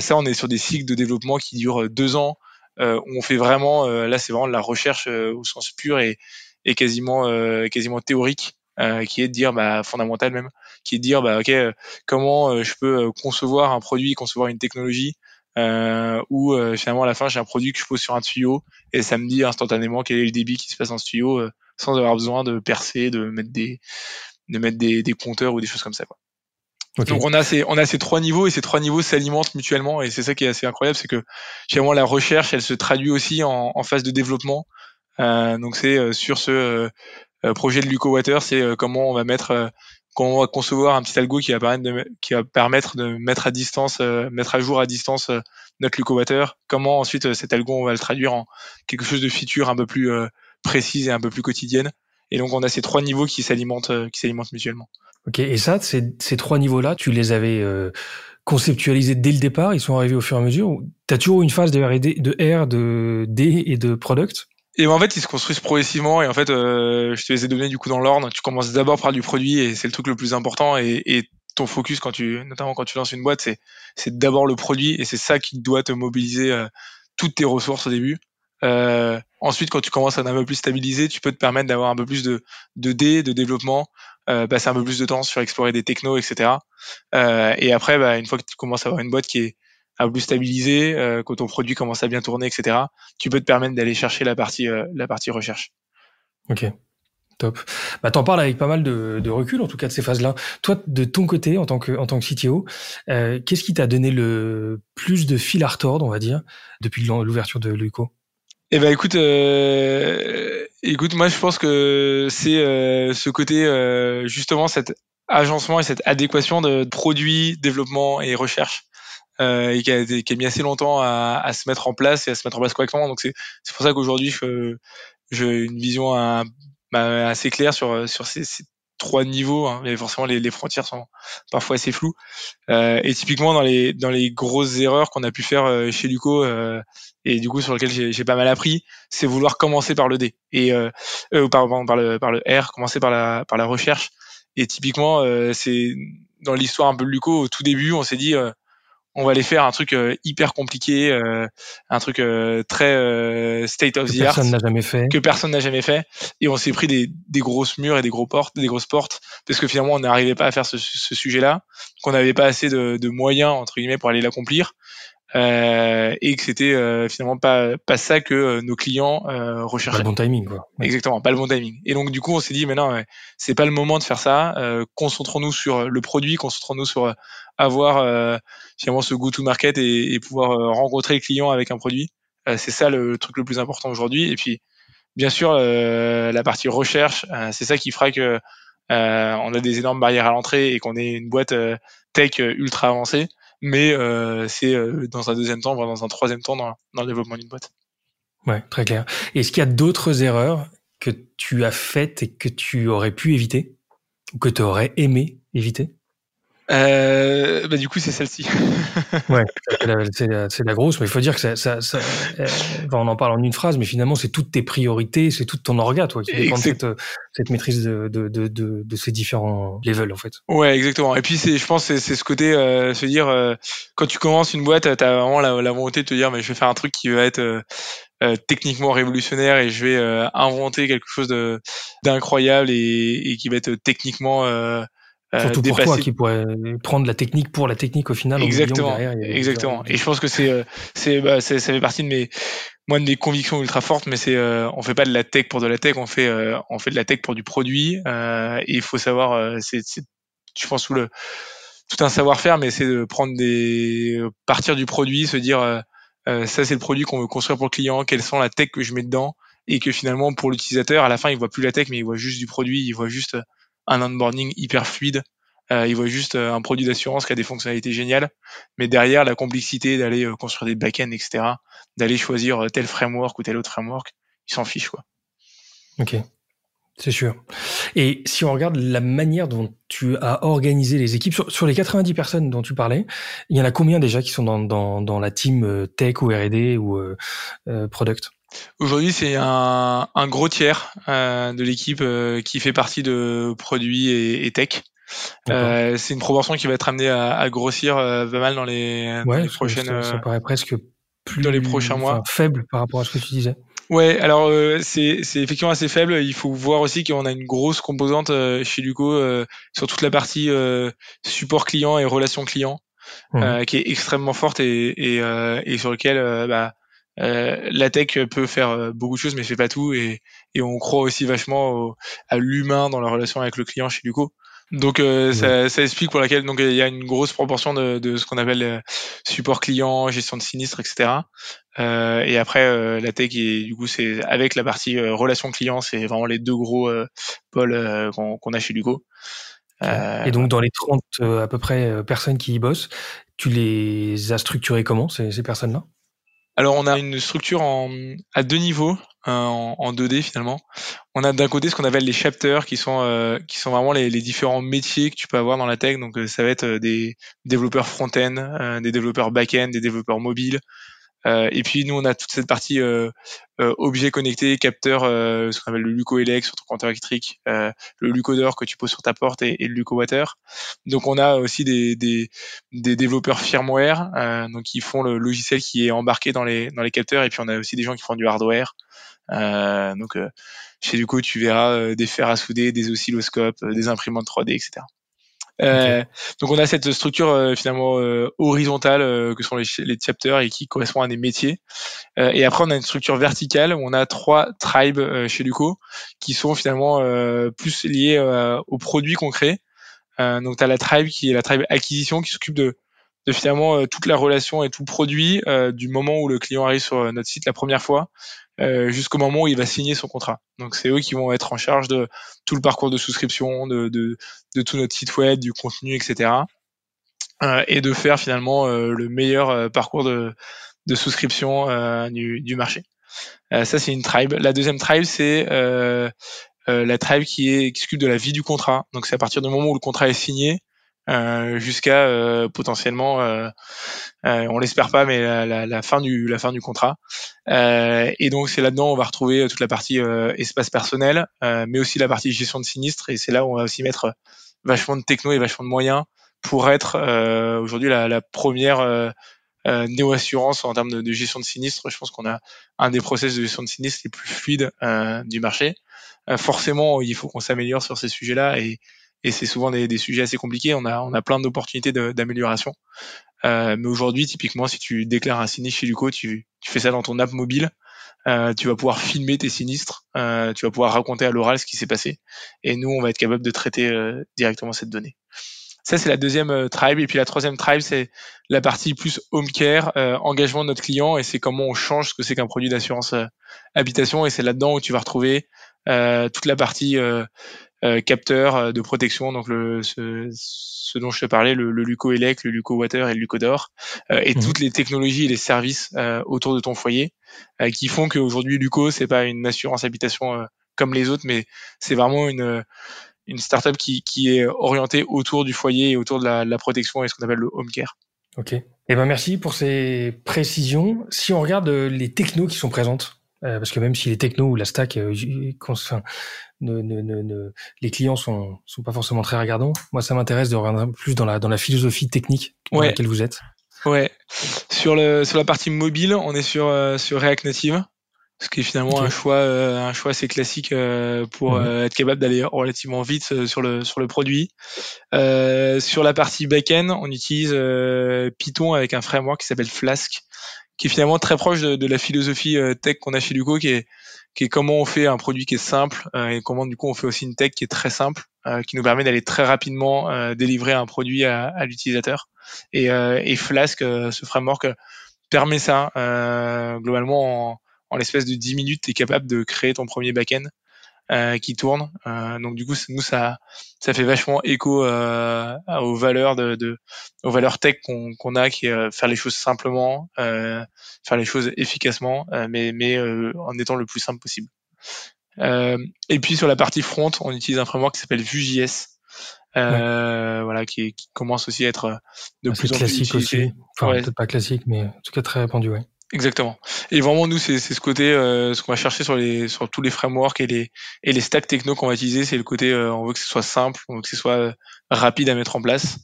ça on est sur des cycles de développement qui durent deux ans euh, on fait vraiment, euh, là c'est vraiment de la recherche euh, au sens pur et, et quasiment, quasiment théorique, qui est de dire, bah, fondamental même, qui est de dire, bah, ok, comment je peux concevoir un produit, concevoir une technologie euh, où euh, finalement à la fin j'ai un produit que je pose sur un tuyau et ça me dit instantanément quel est le débit qui se passe dans ce tuyau euh, sans avoir besoin de percer, de mettre des de mettre des, des compteurs ou des choses comme ça. Quoi. Donc on a ces on a ces trois niveaux et ces trois niveaux s'alimentent mutuellement et c'est ça qui est assez incroyable, c'est que finalement la recherche elle se traduit aussi en, phase de développement. Euh, donc c'est sur ce projet de Luco Water, c'est comment on va mettre quand on va concevoir un petit algo qui va permettre de, mettre à distance, euh, mettre à jour à distance euh, notre Lucowater, comment ensuite euh, cet algo on va le traduire en quelque chose de feature un peu plus précise et un peu plus quotidienne. Et donc on a ces trois niveaux qui s'alimentent, qui s'alimentent mutuellement. Ok. Et ça, ces, ces trois niveaux-là, tu les avais conceptualisés dès le départ Ils sont arrivés au fur et à mesure Tu as toujours une phase de R&D, de R, de D et de product? Et en fait, ils se construisent progressivement. Et en fait, euh, je te les ai donnés du coup dans l'ordre. Tu commences d'abord par du produit et c'est le truc le plus important. Et, et, ton focus quand tu, notamment quand tu lances une boîte, c'est c'est d'abord le produit et c'est ça qui doit te mobiliser euh, toutes tes ressources au début. Euh, ensuite, quand tu commences à un peu plus stabilisé, tu peux te permettre d'avoir un peu plus de de D, de développement, euh, passer un peu plus de temps sur explorer des technos, etc. Euh, et après, bah, une fois que tu commences à avoir une boîte qui est un peu plus stabilisé, euh, quand ton produit commence à bien tourner, etc., tu peux te permettre d'aller chercher la partie, euh, la partie recherche. Ok. Top. Bah, t'en parles avec pas mal de, de, recul, en tout cas de ces phases-là. Toi, de ton côté, en tant que, en tant que CTO, euh, qu'est-ce qui t'a donné le plus de fil à retordre, on va dire, depuis l'ouverture de Luco Eh ben, écoute, euh, écoute, moi, je pense que c'est euh, ce côté, euh, justement, cet agencement et cette adéquation de produit, développement et recherche euh, et qui a, qui a, mis assez longtemps à, à, se mettre en place et à se mettre en place correctement. Donc c'est pour ça qu'aujourd'hui j'ai une vision bah, assez claire sur sur ces, ces trois niveaux, hein, mais forcément les, les, frontières sont parfois assez floues. Euh, et typiquement dans les dans les grosses erreurs qu'on a pu faire euh, chez Luco euh, et du coup sur lesquelles j'ai pas mal appris, c'est vouloir commencer par le D et euh, euh pardon, par le par le R, commencer par la par la recherche. Et typiquement euh, c'est dans l'histoire un peu de Luco au tout début, on s'est dit on va aller faire un truc euh, hyper compliqué, euh, un truc euh, très state of the art. Personne n'a jamais fait. Que personne n'a jamais fait. Et on s'est pris des, des grosses murs et des gros portes, des grosses portes, parce que finalement on n'arrivait pas à faire ce, ce sujet-là, qu'on n'avait pas assez de, de, moyens entre guillemets pour aller l'accomplir. Euh, et que c'était euh, finalement pas pas ça que euh, nos clients recherchaient. Pas le bon timing, quoi. Exactement, pas le bon timing. Et donc du coup, on s'est dit, mais non, c'est pas le moment de faire ça. concentrons-nous sur le produit, concentrons-nous sur avoir finalement ce go-to market et, et pouvoir rencontrer le client avec un produit. c'est ça le truc le plus important aujourd'hui. Et puis, bien sûr, la partie recherche, c'est ça qui fera que on a des énormes barrières à l'entrée et qu'on est une boîte tech ultra avancée mais euh, c'est euh, dans un deuxième temps, voire dans un troisième temps dans, le développement d'une boîte. Ouais, très clair. Est-ce qu'il y a d'autres erreurs que tu as faites et que tu aurais pu éviter? Ou que tu aurais aimé éviter? Euh, bah du coup, c'est celle-ci. ouais, c'est la, la, grosse, mais il faut dire que ça, ça, ça euh, on en parle en une phrase, mais finalement, c'est toutes tes priorités, c'est toute ton orga, toi, qui dépend de cette, cette, maîtrise de, de, de, de, ces différents levels, en fait. Ouais, exactement. Et puis, je pense, c'est, c'est ce côté, euh, se dire, euh, quand tu commences une boîte, tu as vraiment la, la, volonté de te dire, mais je vais faire un truc qui va être euh, techniquement révolutionnaire et je vais inventer quelque chose d'incroyable et, et, qui va être techniquement euh, Surtout pour toi qui pourrait prendre la technique pour la technique au final. Exactement. exactement. Et je pense que c'est, euh, c'est, bah, ça fait partie de mes, moi de mes convictions ultra fortes, mais c'est, euh, on fait pas de la tech pour de la tech, on fait, euh, on fait de la tech pour du produit. et il faut savoir, c'est, je pense tout le, tout un savoir-faire, mais c'est de prendre des, partir du produit, se dire, ça c'est le produit qu'on veut construire pour le client, quelles sont la tech que je mets dedans, et que finalement pour l'utilisateur, à la fin il voit plus la tech, mais il voit juste du produit, il voit juste un onboarding hyper fluide. Euh, il voit juste euh, un produit d'assurance qui a des fonctionnalités géniales, mais derrière la complexité d'aller euh, construire des backends, etc., d'aller choisir euh, tel framework ou tel autre framework, il s'en fiche quoi. Ok, c'est sûr. Et si on regarde la manière dont tu as organisé les équipes, sur, les 90 personnes dont tu parlais, il y en a combien déjà qui sont dans, la team tech ou R&D ou product? Aujourd'hui, c'est un, un, gros tiers euh, de l'équipe euh, qui fait partie de produits et, et tech. Euh, c'est une proportion qui va être amenée à, à grossir pas mal dans les, ouais, dans les prochaines. Ça, ça, paraît presque plus dans les prochains mois. Faible par rapport à ce que tu disais. Ouais, alors euh, c'est effectivement assez faible. Il faut voir aussi qu'on a une grosse composante chez Luco sur toute la partie support client et relation client. mmh. qui est extrêmement forte et, et, sur lequel bah, la tech peut faire beaucoup de choses, mais fait pas tout. Et, et on croit aussi vachement à l'humain dans la relation avec le client chez Luco. Donc euh, ça, ça, explique pour laquelle donc il y a une grosse proportion de, de ce qu'on appelle euh, support client, gestion de sinistre, etc. Euh, et après euh, la tech et du coup c'est avec la partie relation client, c'est vraiment les deux gros pôles qu'on a chez Luco. et donc dans les 30 à peu près personnes qui y bossent, tu les as structurées comment ces, ces personnes-là? Alors on a une structure en, à deux niveaux en, en 2D finalement. On a d'un côté ce qu'on appelle les chapters qui sont euh, qui sont vraiment les, différents métiers que tu peux avoir dans la tech. Donc euh, ça va être euh, des développeurs front-end, des développeurs back-end, des développeurs mobiles, euh, et puis nous, on a toute cette partie euh, euh objets connectés, capteurs, euh, ce qu'on appelle le Luco Elec sur ton compteur électrique, le Lucodor que tu poses sur ta porte et, le Luco Water. Donc on a aussi des, des, développeurs firmware, donc qui font le logiciel qui est embarqué dans les dans les capteurs, et puis on a aussi des gens qui font du hardware. donc chez Luco, tu verras des fers à souder, des oscilloscopes, des imprimantes 3D, etc. Euh, donc on a cette structure euh, finalement euh, horizontale que sont les, les, chapters et qui correspond à des métiers. et après on a une structure verticale où on a trois tribes chez Luco qui sont finalement plus liés aux produits qu'on crée. donc tu as la tribe qui est la tribe acquisition qui s'occupe de de finalement toute la relation et tout produit du moment où le client arrive sur notre site la première fois euh, jusqu'au moment où il va signer son contrat. Donc c'est eux qui vont être en charge de tout le parcours de souscription, de, de, de tout notre site web, du contenu, etc. Euh, et de faire finalement euh, le meilleur euh, parcours de, de souscription du, marché. ça c'est une tribe. La deuxième tribe c'est la tribe qui est qui s'occupe de la vie du contrat. Donc c'est à partir du moment où le contrat est signé euh, jusqu'à euh, potentiellement, euh, on l'espère pas, mais la, la, fin du la fin du contrat. et donc c'est là-dedans on va retrouver toute la partie espace personnel, mais aussi la partie gestion de sinistre. Et c'est là où on va aussi mettre vachement de techno et vachement de moyens pour être aujourd'hui la, la, première euh, néo-assurance en termes de, de, gestion de sinistre. Je pense qu'on a un des process de gestion de sinistre les plus fluides euh, du marché. forcément, il faut qu'on s'améliore sur ces sujets-là et, et c'est souvent des, des, sujets assez compliqués. On a, on a plein d'opportunités d'amélioration. Euh, mais aujourd'hui, typiquement, si tu déclares un sinistre chez Luco, tu, tu fais ça dans ton app mobile. Euh, tu vas pouvoir filmer tes sinistres, euh, tu vas pouvoir raconter à l'oral ce qui s'est passé, et nous, on va être capable de traiter euh, directement cette donnée. Ça, c'est la deuxième euh, tribe. Et puis la troisième tribe, c'est la partie plus home care, euh, engagement de notre client, et c'est comment on change ce que c'est qu'un produit d'assurance habitation. Et c'est là-dedans où tu vas retrouver toute la partie capteurs euh, de protection, donc le, ce, ce, dont je te parlais, le, le Luco Elec, le Luco Water et le Luco Door, euh, et mhm. toutes les technologies et les services autour de ton foyer qui font qu'aujourd'hui Luco c'est pas une assurance habitation comme les autres, mais c'est vraiment une une startup qui, qui est orientée autour du foyer et autour de la, la protection et ce qu'on appelle le home care. Ok. Eh ben merci pour ces précisions. Si on regarde les technos qui sont présentes, parce que même si les technos ou la stack, enfin, ne, ne, ne, les clients sont, sont pas forcément très regardants. Moi, ça m'intéresse de revenir plus dans la, dans la philosophie technique dans laquelle vous êtes. Ouais. Sur, le, sur la partie mobile, on est sur, euh, sur React Native, ce qui est finalement un choix, euh, un choix assez classique euh, pour être capable d'aller relativement vite sur le, sur le produit. sur la partie back-end, on utilise Python avec un framework qui s'appelle Flask, qui est finalement très proche de, de la philosophie tech qu'on a chez Luco, qui est qui est comment on fait un produit qui est simple euh, et comment du coup on fait aussi une tech qui est très simple, euh, qui nous permet d'aller très rapidement euh, délivrer un produit à, l'utilisateur. Et, et, Flask, ce framework permet ça globalement en, en l'espace de 10 minutes, tu es capable de créer ton premier backend euh, qui tourne. Euh, donc du coup, nous ça ça fait vachement écho euh, aux valeurs de, de, aux valeurs tech qu'on qu'on a, qui est faire les choses simplement, faire les choses efficacement, mais mais en étant le plus simple possible. et puis sur la partie front, on utilise un framework qui s'appelle Vue.js. Euh, voilà, qui, qui, commence aussi à être de plus en plus classique aussi. Enfin, peut-être pas classique, mais en tout cas très répandu, ouais. Exactement. Et vraiment nous c'est ce côté euh, ce qu'on va chercher sur les sur tous les frameworks et les et les stacks techno qu'on va utiliser, c'est le côté euh, on veut que ce soit simple, on veut que ce soit euh, rapide à mettre en place.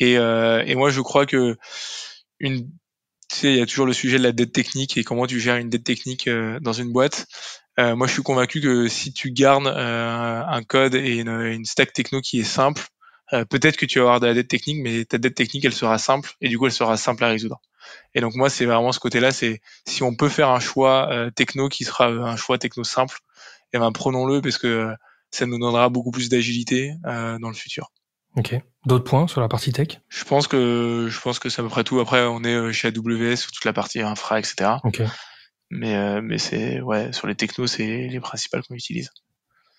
Et et moi je crois que une tu sais il y a toujours le sujet de la dette technique et comment tu gères une dette technique dans une boîte. moi je suis convaincu que si tu gardes un code et une, une stack techno qui est simple, peut-être que tu vas avoir de la dette technique, mais ta dette technique, elle sera simple et du coup, elle sera simple à résoudre. Et donc moi, c'est vraiment ce côté-là, c'est si on peut faire un choix techno qui sera un choix techno simple, eh ben prenons-le parce que ça nous donnera beaucoup plus d'agilité dans le futur. Ok. D'autres points sur la partie tech? Je pense que je pense que c'est à peu près tout. Après, on est chez AWS sur toute la partie infra, etc. Ok. Mais mais c'est ouais sur les technos, c'est les principales qu'on utilise.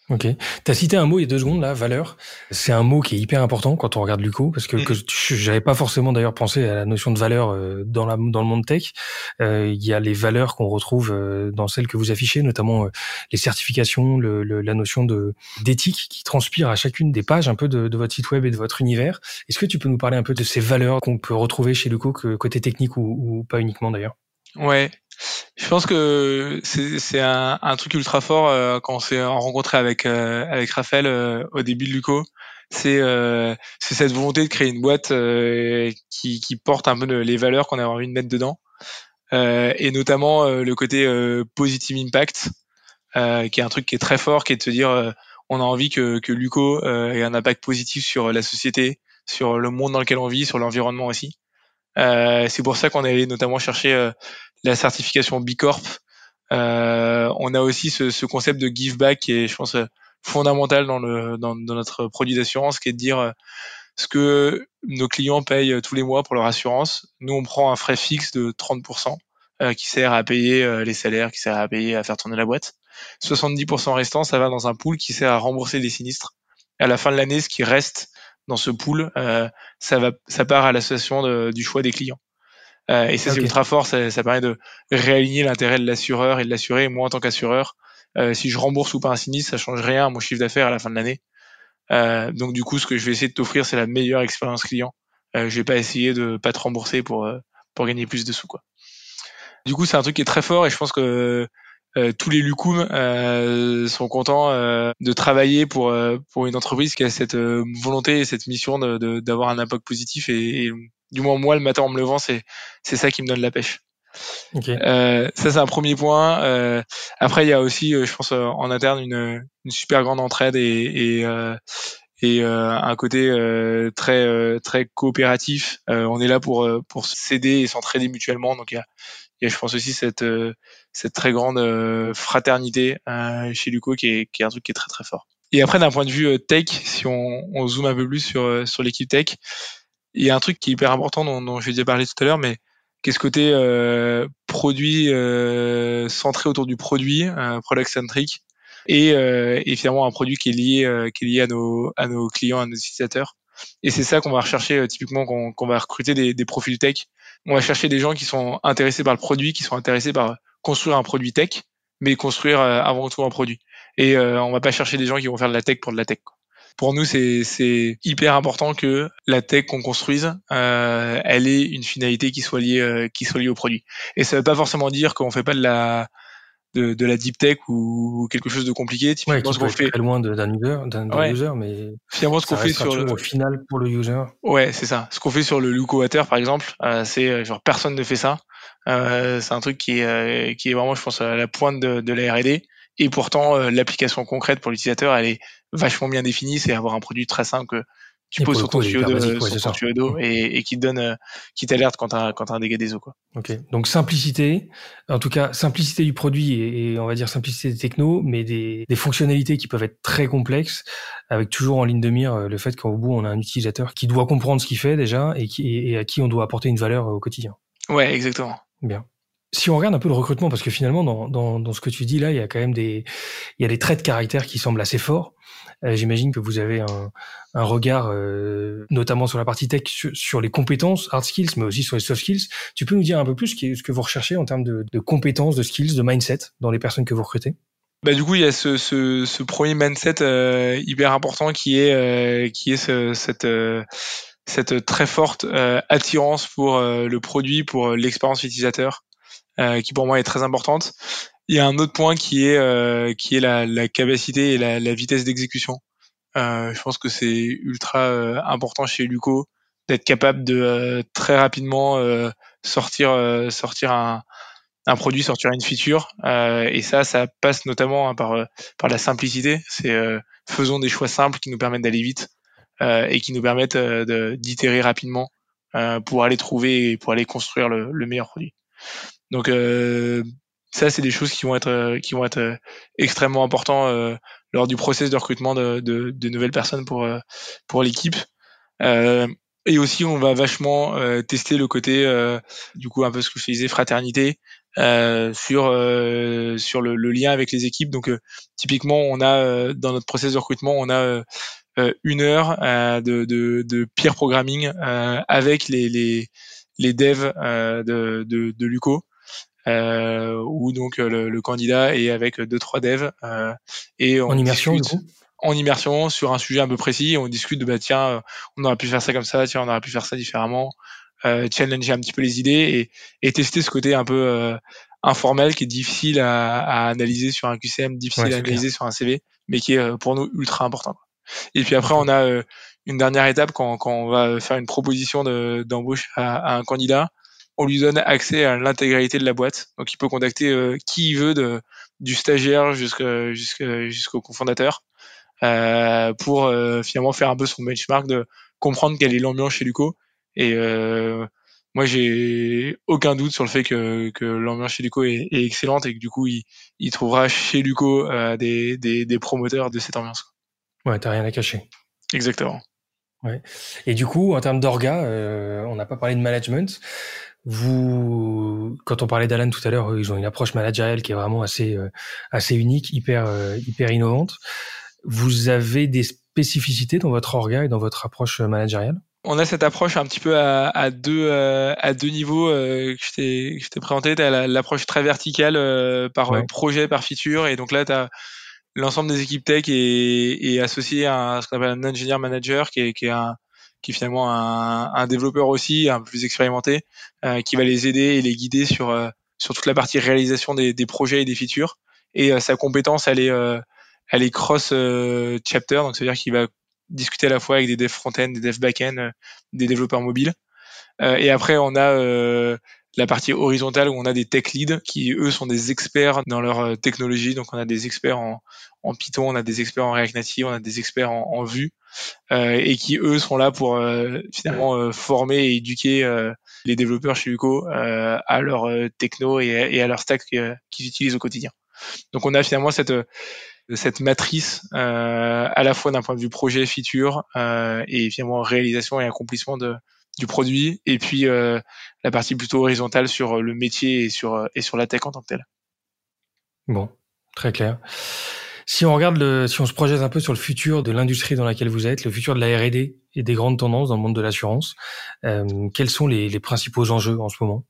Ok. Tu as cité un mot il y a deux secondes, là, valeur. C'est un mot qui est hyper important quand on regarde Luco, parce que, mm. que j'avais pas forcément d'ailleurs pensé à la notion de valeur euh, dans, la, dans le monde tech. Euh, il y a les valeurs qu'on retrouve euh, dans celles que vous affichez, notamment les certifications, le, la notion de d'éthique qui transpire à chacune des pages un peu de, de, votre site web et de votre univers. Est-ce que tu peux nous parler un peu de ces valeurs qu'on peut retrouver chez Luco, que, côté technique ou, ou pas uniquement d'ailleurs? Ouais, je pense que c'est un, un, truc ultra fort euh, quand on s'est rencontré avec euh, avec Raphaël euh, au début de Luco. C'est c'est cette volonté de créer une boîte qui, qui porte un peu les valeurs qu'on a envie de mettre dedans, et notamment le côté positive impact, qui est un truc qui est très fort, qui est de se dire on a envie que que Luco ait un impact positif sur la société, sur le monde dans lequel on vit, sur l'environnement aussi. c'est pour ça qu'on est allé notamment chercher la certification B Corp. Euh, on a aussi ce, ce, concept de give back qui est, je pense, fondamental dans, notre produit d'assurance, qui est de dire euh, ce que nos clients payent tous les mois pour leur assurance. Nous, on prend un frais fixe de 30% euh, qui sert à payer euh, les salaires, qui sert à payer à faire tourner la boîte. 70% restant, ça va dans un pool qui sert à rembourser les sinistres. à la fin de l'année, ce qui reste dans ce pool, euh, ça, va, ça part à l'association du choix des clients. Euh, et ça, c'est ultra fort. Ça, ça, permet de réaligner l'intérêt de l'assureur et de l'assuré. Moi, en tant qu'assureur, euh, si je rembourse ou pas un sinistre, ça change rien à mon chiffre d'affaires à la fin de l'année. Euh, donc, du coup, ce que je vais essayer de t'offrir, c'est la meilleure expérience client. Euh, je vais pas essayer de pas te rembourser pour euh, pour gagner plus de sous, quoi. Du coup, c'est un truc qui est très fort et je pense que euh, tous les Lucum euh, sont contents euh, de travailler pour pour une entreprise qui a cette volonté et cette mission d'avoir un impact positif et, et, du moins moi le matin en me levant c'est c'est ça qui me donne la pêche. Euh, ça c'est un premier point. Euh, après il y a aussi, euh, je pense en interne une, une super grande entraide et, et, et un côté très très coopératif. on est là pour pour s'aider et s'entraider mutuellement. Donc il y a, il y a je pense aussi cette cette très grande fraternité chez Luco qui est qui est un truc qui est très très fort. Et après d'un point de vue tech, si on, on zoome un peu plus sur sur l'équipe tech, il y a un truc qui est hyper important dont, dont je vais déjà parler tout à l'heure, mais qu'est ce côté euh, produit euh, centré autour du produit, euh, product centric, et, euh, et, finalement un produit qui est lié, euh, qui est lié à nos, à nos clients, à nos utilisateurs. Et c'est ça qu'on va rechercher euh, typiquement quand, on va recruter des, des, profils tech. On va chercher des gens qui sont intéressés par le produit, qui sont intéressés par construire un produit tech, mais construire avant tout un produit. Et on va pas chercher des gens qui vont faire de la tech pour de la tech. Pour nous, c'est hyper important que la tech qu'on construise, euh, elle ait une finalité qui soit liée, euh, qui soit liée au produit. Et ça veut pas forcément dire qu'on fait pas de la de, de, la deep tech ou quelque chose de compliqué. Typiquement, ce qu'on fait très loin d'un user, d'un user, mais finalement ce qu'on fait sur le au final pour le user. Ouais, c'est ça. Ce qu'on fait sur le Luco Water, par exemple, euh, c'est euh, genre personne ne fait ça. Euh, c'est un truc qui est euh, qui est vraiment, je pense, à la pointe de, de la R&D. Et pourtant, l'application concrète pour l'utilisateur, elle est vachement bien défini, c'est avoir un produit très simple que tu poses sur ton tuyau d'eau et, et, qui te donne, euh, qui t'alerte quand t'as quand as un dégât des eaux quoi. Ok. Donc simplicité, en tout cas simplicité du produit et, on va dire simplicité des technos, mais des, des, fonctionnalités qui peuvent être très complexes, avec toujours en ligne de mire euh, le fait qu'au bout on a un utilisateur qui doit comprendre ce qu'il fait déjà et, qui, et à qui on doit apporter une valeur au quotidien. Ouais, exactement. Bien si on regarde un peu le recrutement, parce que finalement, dans, dans, dans, ce que tu dis là, il y a quand même des, il y a des traits de caractère qui semblent assez forts. Euh, J'imagine que vous avez un, un regard, euh, notamment sur la partie tech, sur, les compétences, hard skills, mais aussi sur les soft skills. Tu peux nous dire un peu plus ce que vous recherchez en termes de, de compétences, de skills, de mindset dans les personnes que vous recrutez? Bah, du coup, il y a ce, ce, ce premier mindset euh, hyper important qui est, euh, qui est ce, cette, euh, cette très forte attirance pour le produit, pour l'expérience utilisateur. Euh, qui pour moi est très importante. Il y a un autre point qui est euh, qui est la, la, capacité et la, la vitesse d'exécution. Euh, je pense que c'est ultra important chez Luco d'être capable de très rapidement sortir sortir un, un produit, sortir une feature. et ça, ça passe notamment hein, par par la simplicité. C'est faisons des choix simples qui nous permettent d'aller vite. et qui nous permettent d'itérer rapidement pour aller trouver et pour aller construire le, le meilleur produit. Donc ça, c'est des choses qui vont être qui vont être extrêmement importantes lors du process de recrutement de, de, de nouvelles personnes pour pour l'équipe. Euh, et aussi, on va vachement euh, tester le côté, euh, du coup, un peu ce que je disais, fraternité, euh, sur sur le, le, lien avec les équipes. Donc, typiquement, on a dans notre process de recrutement, on a une heure de, de, de peer programming avec les, les, les devs de, de, de Luco. Euh, où donc le, le, candidat est avec deux trois devs et on en immersion du coup? En immersion sur un sujet un peu précis. On discute de bah tiens, euh, on aurait pu faire ça comme ça, tiens, on aurait pu faire ça différemment. Euh, challenger un petit peu les idées et, et tester ce côté un peu euh, informel qui est difficile à, à, analyser sur un QCM, difficile à analyser sur un CV, mais qui est euh, pour nous ultra important. Et puis après, on a une dernière étape quand, quand on va faire une proposition d'embauche à, à, un candidat. On lui donne accès à l'intégralité de la boîte. Donc, il peut contacter qui il veut, de, du stagiaire jusqu'au jusqu'au cofondateur. Euh, pour euh, finalement faire un peu son benchmark de comprendre quelle est l'ambiance chez Luco. Et euh, moi, j'ai aucun doute sur le fait que, que l'ambiance chez Luco est, est, excellente et que du coup, il, il trouvera chez Luco des, des, des, promoteurs de cette ambiance. Ouais, t'as rien à cacher. Exactement. Ouais. Et du coup, en termes d'orga, euh, on n'a pas parlé de management. Vous, quand on parlait d'Alan tout à l'heure, ils ont une approche managériale qui est vraiment assez, assez unique, hyper, hyper innovante. Vous avez des spécificités dans votre orga et dans votre approche managériale? On a cette approche un petit peu à, à deux euh, à deux niveaux euh, que je t'ai présenté. Tu as l'approche très verticale euh, par projet, par feature, et donc là tu as l'ensemble des équipes tech est, est associé à ce qu'on appelle un engineer manager, qui est, qui est un qui est finalement un, un développeur aussi un peu plus expérimenté, qui va les aider et les guider sur sur toute la partie réalisation des, des projets et des features. Et sa compétence, elle est elle est cross euh, chapter, donc ça veut dire qu'il va discuter à la fois avec des devs front-end, des devs back-end, euh, des développeurs mobiles. Euh, et après, on a la partie horizontale où on a des tech leads qui eux sont des experts dans leur technologie. Donc on a des experts en, en Python, on a des experts en React Native, on a des experts en, Vue euh, et qui eux sont là pour finalement former et éduquer les développeurs chez Luco à leur techno et, à leur stack qu'ils utilisent au quotidien. Donc on a finalement cette cette matrice euh, à la fois d'un point de vue projet, feature euh, et finalement réalisation et accomplissement de, du produit, et puis euh, la partie plutôt horizontale sur le métier et sur et sur la tech en tant que telle. Bon, très clair. Si on regarde le, si on se projette un peu sur le futur de l'industrie dans laquelle vous êtes, le futur de la R&D et des grandes tendances dans le monde de l'assurance, euh, quels sont les, les, principaux enjeux en ce moment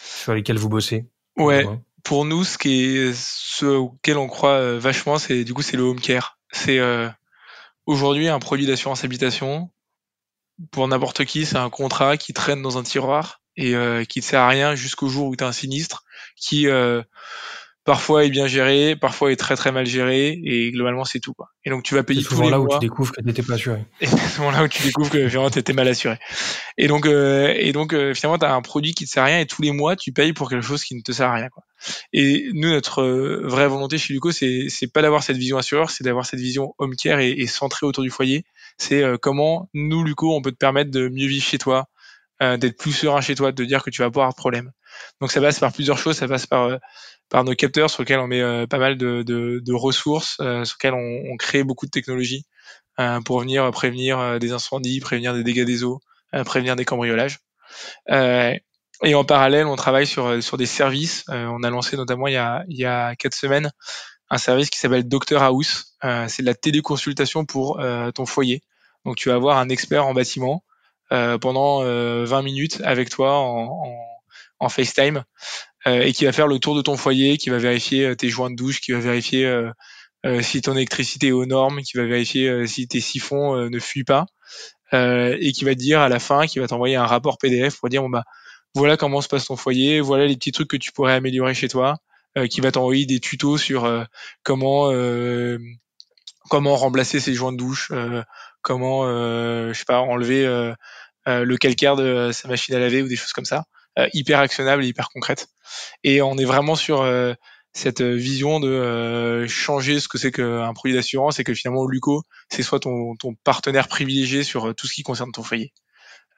sur lesquels vous bossez? Ouais, pour nous, ce qui est ce auquel on croit euh, vachement, c'est du coup c'est le home care. C'est euh, aujourd'hui un produit d'assurance habitation. Pour n'importe qui, c'est un contrat qui traîne dans un tiroir et euh, qui ne sert à rien jusqu'au jour où tu as un sinistre, qui parfois est bien géré, parfois est très très mal géré, et globalement c'est tout. Quoi. Et donc tu vas payer tous les là où tu découvres que t'étais pas assuré. Et c'est là où tu découvres que vraiment t'étais mal assuré. Et donc euh, et donc euh, finalement t'as un produit qui te sert à rien et tous les mois tu payes pour quelque chose qui ne te sert à rien. Quoi. Et nous notre euh, vraie volonté chez Luco c'est pas d'avoir cette vision assureur, c'est d'avoir cette vision home care et, et centrée autour du foyer. C'est euh, comment nous Luco on peut te permettre de mieux vivre chez toi, d'être plus serein chez toi, de dire que tu vas pas avoir de problème. Donc ça passe par plusieurs choses, ça passe par par nos capteurs sur lesquels on met euh, pas mal de, de, de ressources, euh, sur lesquels on, on, crée beaucoup de technologies euh, pour venir prévenir des incendies, prévenir des dégâts des eaux, prévenir des cambriolages. Et en parallèle, on travaille sur, sur des services. on a lancé notamment il y a, il y a quatre semaines un service qui s'appelle Doctor House. c'est de la téléconsultation pour ton foyer. Donc tu vas avoir un expert en bâtiment pendant 20 minutes avec toi en, en, en FaceTime euh, et qui va faire le tour de ton foyer, qui va vérifier euh, tes joints de douche, qui va vérifier euh, si ton électricité est aux normes, qui va vérifier si tes siphons ne fuient pas, et qui va te dire à la fin, qui va t'envoyer un rapport PDF pour dire bon bah voilà comment se passe ton foyer, voilà les petits trucs que tu pourrais améliorer chez toi, qui va t'envoyer des tutos sur comment comment remplacer ses joints de douche, comment je sais pas enlever le calcaire de sa machine à laver ou des choses comme ça. Euh, hyper actionnable et hyper concrète. Et on est vraiment sur euh, cette vision de changer ce que c'est qu'un produit d'assurance et que finalement Luco c'est soit ton, ton partenaire privilégié sur tout ce qui concerne ton foyer.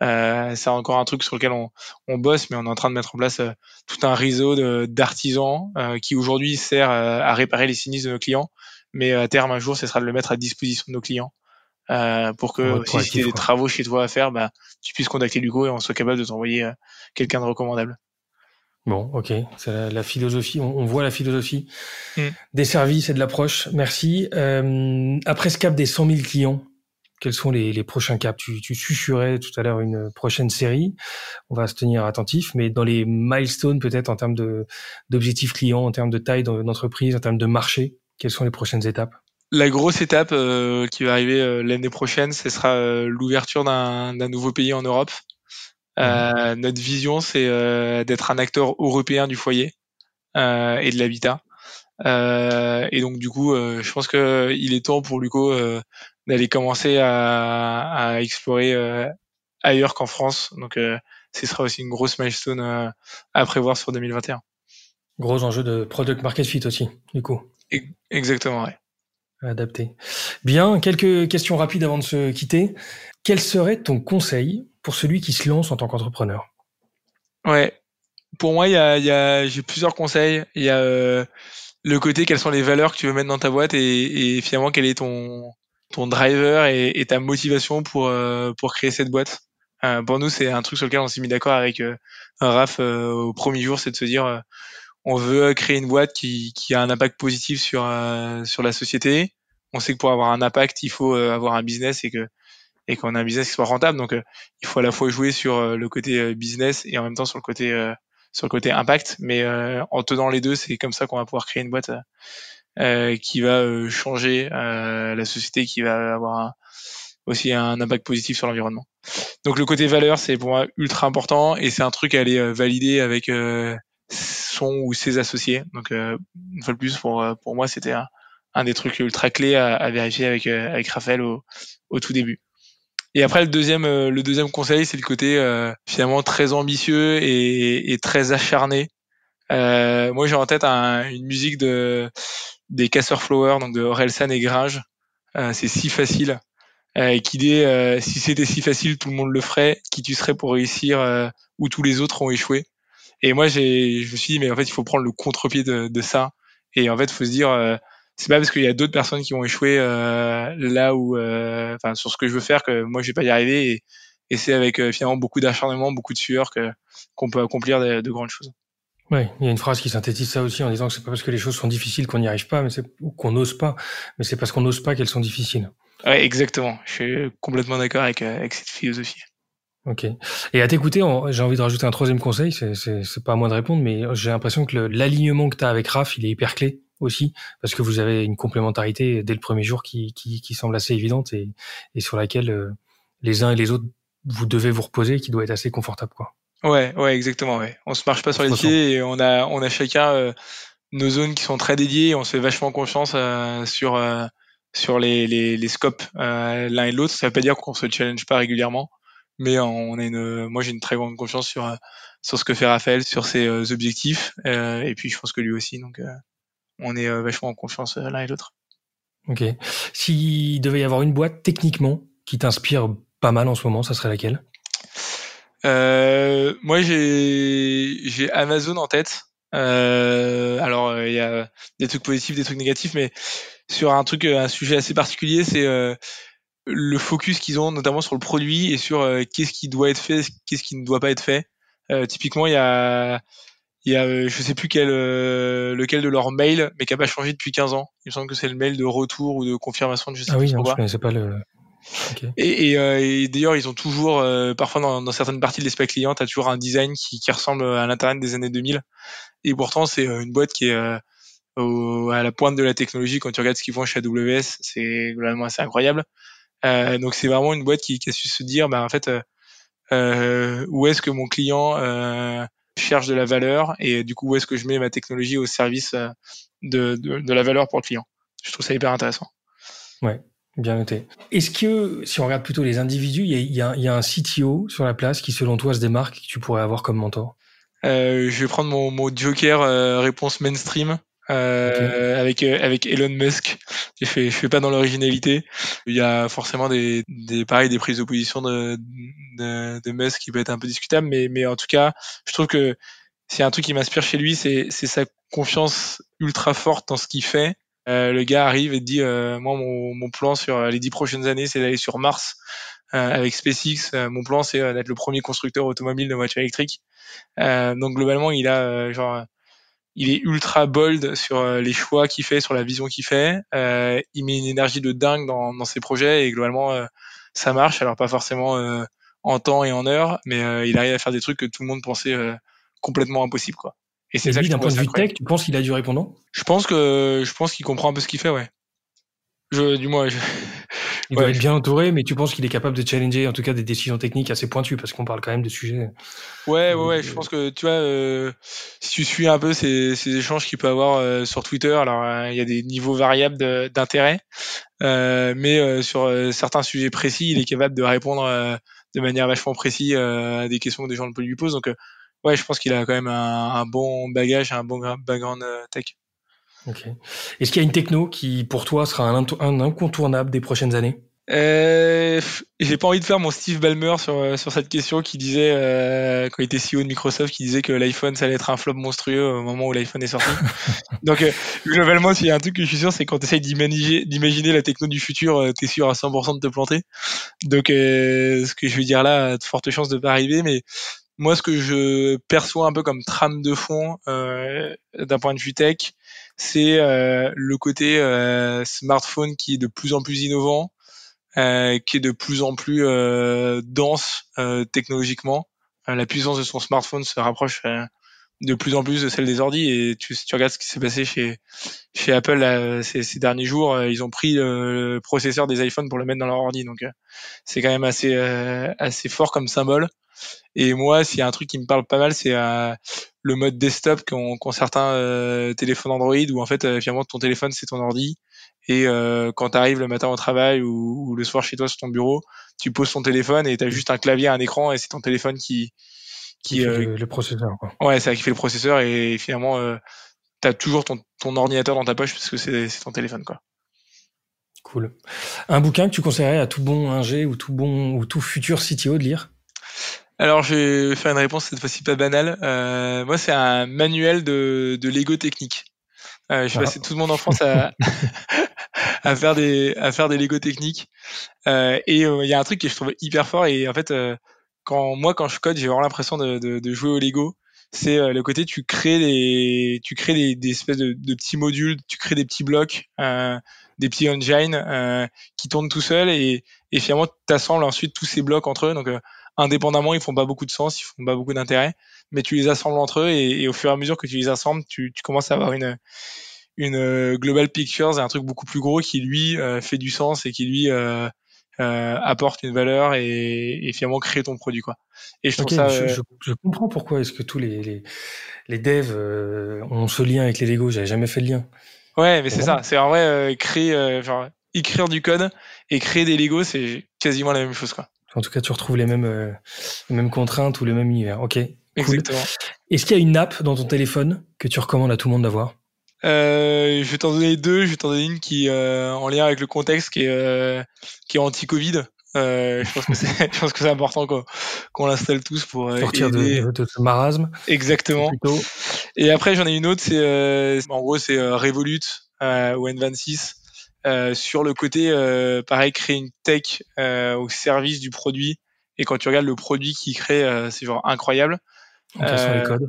Euh, c'est encore un truc sur lequel on, on, bosse, mais on est en train de mettre en place tout un réseau d'artisans qui aujourd'hui sert à réparer les sinistres de nos clients, mais à terme un jour, ce sera de le mettre à disposition de nos clients euh, pour que si tu as des travaux chez toi à faire, bah, tu puisses contacter Lugo et on soit capable de t'envoyer euh, quelqu'un de recommandable. Bon, ok, c'est la, philosophie. On, voit la philosophie mm. des services et de l'approche. Merci. Euh, après ce cap des 100 000 clients, quels sont les, les prochains caps Tu, tu susurrais tout à l'heure une prochaine série. On va se tenir attentif, mais dans les milestones peut-être en termes de d'objectifs clients, en termes de taille d'entreprise, en termes de marché, quelles sont les prochaines étapes? La grosse étape euh, qui va arriver euh, l'année prochaine, ce sera euh, l'ouverture d'un nouveau pays en Europe. Mhm. notre vision, c'est d'être un acteur européen du foyer et de l'habitat. Et donc du coup, je pense qu'il est temps pour Luco d'aller commencer à, à explorer ailleurs qu'en France. Donc ce sera aussi une grosse milestone à prévoir sur 2021. Gros enjeu de product market fit aussi, du coup. Exactement, ouais. Adapté. Bien, quelques questions rapides avant de se quitter. Quel serait ton conseil pour celui qui se lance en tant qu'entrepreneur? Ouais, pour moi, il y a, j'ai plusieurs conseils. Il y a euh, le côté quelles sont les valeurs que tu veux mettre dans ta boîte et, finalement quel est ton ton driver et, ta motivation pour euh, pour créer cette boîte? Euh, pour nous, c'est un truc sur lequel on s'est mis d'accord avec un Raph au premier jour, c'est de se dire on veut créer une boîte qui, qui a un impact positif sur euh, sur la société. On sait que pour avoir un impact, il faut euh, avoir un business et que et qu'on a un business qui soit rentable. Donc, euh, il faut à la fois jouer sur le côté business et en même temps sur le côté sur le côté impact. Mais en tenant les deux, c'est comme ça qu'on va pouvoir créer une boîte qui va changer la société, qui va avoir aussi un impact positif sur l'environnement. Donc le côté valeur, c'est pour moi ultra important et c'est un truc à aller valider avec son ou ses associés. Donc euh, une fois de plus pour euh, pour moi c'était un, des trucs ultra clés à, à vérifier avec euh, avec Raphaël au tout début. Et après le deuxième le deuxième conseil c'est le côté finalement très ambitieux et, très acharné. moi j'ai en tête une musique de des Casseurs Flower donc de Orelsan et Gringe. c'est si facile. Euh, qui dit si c'était si facile tout le monde le ferait. Qui tu serais pour réussir où tous les autres ont échoué. Et moi, j'ai, je me suis dit, mais en fait, il faut prendre le contre-pied de, ça. Et en fait, il faut se dire, euh, c'est pas parce qu'il y a d'autres personnes qui ont échoué euh, là où, euh, enfin, sur ce que je veux faire que moi, je vais pas y arriver. Et, et c'est avec euh, finalement beaucoup d'acharnement, beaucoup de sueur que qu'on peut accomplir de, de grandes choses. Oui, il y a une phrase qui synthétise ça aussi en disant que c'est pas parce que les choses sont difficiles qu'on n'y arrive pas, mais c'est ou qu'on n'ose pas, mais c'est parce qu'on n'ose pas qu'elles sont difficiles. Ouais, exactement. Je suis complètement d'accord avec, avec cette philosophie. Ok. Et à t'écouter, j'ai envie de rajouter un troisième conseil. C'est pas à moi de répondre, mais j'ai l'impression que l'alignement que tu as avec Raph, il est hyper clé aussi, parce que vous avez une complémentarité dès le premier jour qui, qui, qui semble assez évidente et, et sur laquelle euh, les uns et les autres vous devez vous reposer, qui doit être assez confortable, quoi. Ouais, ouais, exactement. Ouais. On se marche pas sur les pieds et on a, on a chacun euh, nos zones qui sont très dédiées. Et on se fait vachement confiance euh, sur sur les, les, les scopes l'un et l'autre. Ça veut pas dire qu'on se challenge pas régulièrement mais on a une, moi j'ai une très grande confiance sur euh, sur ce que fait Raphaël, sur ses euh, objectifs, euh, et puis je pense que lui aussi. Donc on est vachement en confiance l'un et l'autre. Ok. S'il devait y avoir une boîte techniquement qui t'inspire pas mal en ce moment, ça serait laquelle? Euh, Moi, j'ai Amazon en tête. Euh, alors, il y a des trucs positifs, des trucs négatifs, mais sur un truc, un sujet assez particulier, c'est le focus qu'ils ont notamment sur le produit et sur euh, qu'est-ce qui doit être fait, qu'est-ce qui ne doit pas être fait. Euh, typiquement, il y a, il y a, euh, je sais plus quel, lequel de leur mail, mais qui a pas changé depuis 15 ans. Il me semble que c'est le mail de retour ou de confirmation de je sais ah oui, non, je pas le. Et, et, d'ailleurs, ils ont toujours, parfois dans, certaines parties de l'espace client, tu as toujours un design qui, qui ressemble à l'internet des années 2000. Et pourtant, c'est une boîte qui est à la pointe de la technologie. Quand tu regardes ce qu'ils font chez AWS, c'est globalement assez incroyable. Euh, donc c'est vraiment une boîte qui, qui, a su se dire, bah en fait, euh, euh, où est-ce que mon client cherche de la valeur et du coup où est-ce que je mets ma technologie au service de, de, de, la valeur pour le client. Je trouve ça hyper intéressant. Ouais, bien noté. Est-ce que si on regarde plutôt les individus, il y a, y a, un CTO sur la place qui selon toi se démarque et que tu pourrais avoir comme mentor? Euh, Je vais prendre mon, mon joker réponse mainstream. Euh, avec euh, avec Elon Musk. Je fais je fais pas dans l'originalité. Il y a forcément des des pareil des prises d'opposition de, de, de Musk qui peut être un peu discutable, mais mais en tout cas, je trouve que c'est un truc qui m'inspire chez lui, c'est c'est sa confiance ultra forte dans ce qu'il fait. Euh, le gars arrive et dit euh, moi mon, mon plan sur les dix prochaines années c'est d'aller sur Mars avec SpaceX. mon plan c'est d'être le premier constructeur automobile de voitures électriques. donc globalement il a genre il est ultra bold sur euh, les choix qu'il fait, sur la vision qu'il fait. Euh, il met une énergie de dingue dans, dans ses projets et globalement, euh, ça marche. Alors pas forcément euh, en temps et en heure, mais il arrive à faire des trucs que tout le monde pensait complètement impossible, quoi. Et c'est ça d'un point de vue tech, tu penses qu'il a du répondant? Je pense que je pense qu'il comprend un peu ce qu'il fait, ouais. Je, du moins, je, il doit être bien entouré, mais tu penses qu'il est capable de challenger en tout cas des décisions techniques assez pointues parce qu'on parle quand même de sujets. Ouais, ouais, ouais. Je pense que tu vois, euh, si tu suis un peu ces, ces échanges qu'il peut avoir euh, sur Twitter, alors euh, il y a des niveaux variables d'intérêt, mais sur certains sujets précis, il est capable de répondre de manière vachement précise à des questions que des gens lui posent. Donc, ouais, je pense qu'il a quand même un, un bon bagage, un bon background tech. Est-ce qu'il y a une techno qui, pour toi, sera un, incontournable des prochaines années? Euh, j'ai pas envie de faire mon Steve Ballmer sur, euh, sur cette question qui disait, euh, quand il était CEO de Microsoft, qui disait que l'iPhone, ça allait être un flop monstrueux au moment où l'iPhone est sorti. Donc, euh, globalement, s'il y a un truc que je suis sûr, c'est quand tu essayes d'imaginer la techno du futur, tu es sûr à 100% de te planter. Donc, ce que je veux dire là, de fortes chances de pas arriver, mais moi, ce que je perçois un peu comme trame de fond d'un point de vue tech, c'est euh, le côté euh, smartphone qui est de plus en plus innovant, euh, qui est de plus en plus dense technologiquement. la puissance de son smartphone se rapproche de plus en plus de celle des ordi et tu, tu regardes ce qui s'est passé chez chez Apple ces, ces, derniers jours ils ont pris le processeur des iPhones pour le mettre dans leur ordi donc c'est quand même assez assez fort comme symbole et moi, s'il y a un truc qui me parle pas mal, c'est euh, le mode desktop qu'ont certains euh, téléphones Android, où en fait, euh, finalement, ton téléphone, c'est ton ordi. Et quand tu arrives le matin au travail ou, le soir chez toi sur ton bureau, tu poses ton téléphone et tu as juste un clavier, un écran, et c'est ton téléphone qui... qui, le, processeur. Quoi. Ouais, c'est ça qui fait le processeur, et finalement, tu as toujours ton, ton ordinateur dans ta poche parce que c'est ton téléphone. quoi. Cool. Un bouquin que tu conseillerais à tout bon ingé ou tout bon ou tout futur CTO de lire? Alors, je vais faire une réponse cette fois-ci pas banale. Euh, moi, c'est un manuel de, de Lego technique. Euh, je passé toute mon enfance à, à faire des à faire des Lego techniques. Euh, et euh, il y a un truc que je trouve hyper fort. Et en fait, euh, quand moi, quand je code, j'ai vraiment l'impression de, de, de, jouer au Lego. C'est le côté tu crées des tu crées des, des espèces de, de, petits modules, tu crées des petits blocs, des petits engines qui tournent tout seuls et, et finalement tu assembles ensuite tous ces blocs entre eux. Donc indépendamment, ils font pas beaucoup de sens, ils font pas beaucoup d'intérêt, mais tu les assembles entre eux et, au fur et à mesure que tu les assembles, tu, tu commences à avoir une une euh, global picture, un truc beaucoup plus gros qui lui euh, fait du sens et qui lui euh, euh, apporte une valeur et, et, finalement crée ton produit quoi. Et je ça. Je, je, je, comprends pourquoi est-ce que tous les les, les devs ont ce lien avec les Lego. J'avais jamais fait le lien. Ouais, mais c'est ça. C'est en vrai créer genre écrire du code et créer des Lego, c'est quasiment la même chose quoi. En tout cas, tu retrouves les mêmes, euh, les mêmes contraintes ou le même univers. Ok. Exactement. Est-ce qu'il y a une app dans ton téléphone que tu recommandes à tout le monde d'avoir? Euh, je vais t'en donner deux. Je vais t'en donner une qui euh, en lien avec le contexte, qui est euh, qui est anti-Covid. Euh, je pense que c'est, je pense que c'est important qu'on, qu'on l'installe tous pour euh, sortir de, de, ce marasme. Exactement. Et après, j'en ai une autre. C'est en gros, c'est Revolut ou N26 euh, sur le côté, euh, pareil, créer une tech euh, au service du produit. Et quand tu regardes le produit qu'il crée, c'est genre incroyable. En cassant les codes?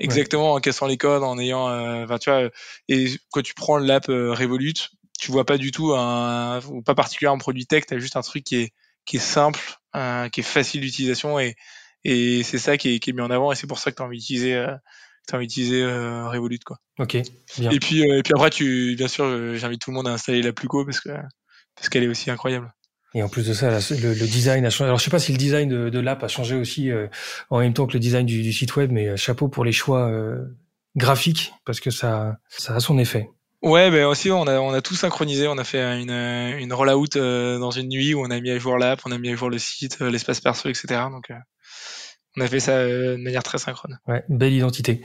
Exactement, en cassant les codes, en ayant, enfin tu vois, et quand tu prends l'app Revolut, tu vois pas du tout un, ou pas particulièrement un produit tech, t'as juste un truc qui est qui est simple, qui est facile d'utilisation et et c'est ça qui est, qui est mis en avant et c'est pour ça que tu as envie d'utiliser t'as utiliser euh, Revolut quoi. Ok. Bien. Et puis euh, et puis après tu bien sûr euh, j'invite tout le monde à installer la Pluco parce que parce qu'elle est aussi incroyable. Et en plus de ça, le, le, design a changé. Alors je sais pas si le design de, de l'app a changé aussi euh, en même temps que le design du, du site web, mais chapeau pour les choix graphiques parce que ça ça a son effet. Ouais, ben aussi on a on a tout synchronisé. On a fait une une rollout dans une nuit où on a mis à jour l'app, on a mis à jour le site, l'espace perso, etc. Donc on a fait ça de manière très synchrone. Ouais, belle identité.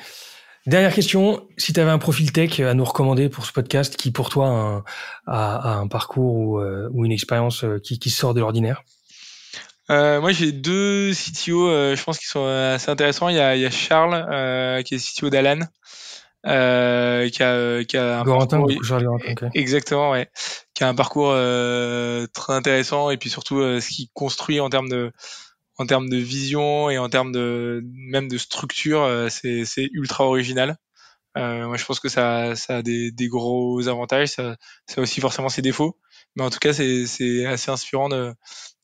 Dernière question, si tu avais un profil tech à nous recommander pour ce podcast qui pour toi a, un parcours ou, euh, une expérience euh, qui, sort de l'ordinaire? Euh, moi, j'ai deux CTO, je pense, qui sont assez intéressants. Il y a, Charles, qui est CTO d'Alan, qui a, qui a un parcours, exactement, ouais, qui a un parcours très intéressant. Et puis surtout ce qu'il construit en termes de en termes de vision et en termes de même de structure, euh, c'est, c'est ultra original. Euh, moi, je pense que ça, ça a des, des gros avantages. Ça, ça a aussi forcément ses défauts, mais en tout cas, c'est, assez inspirant de,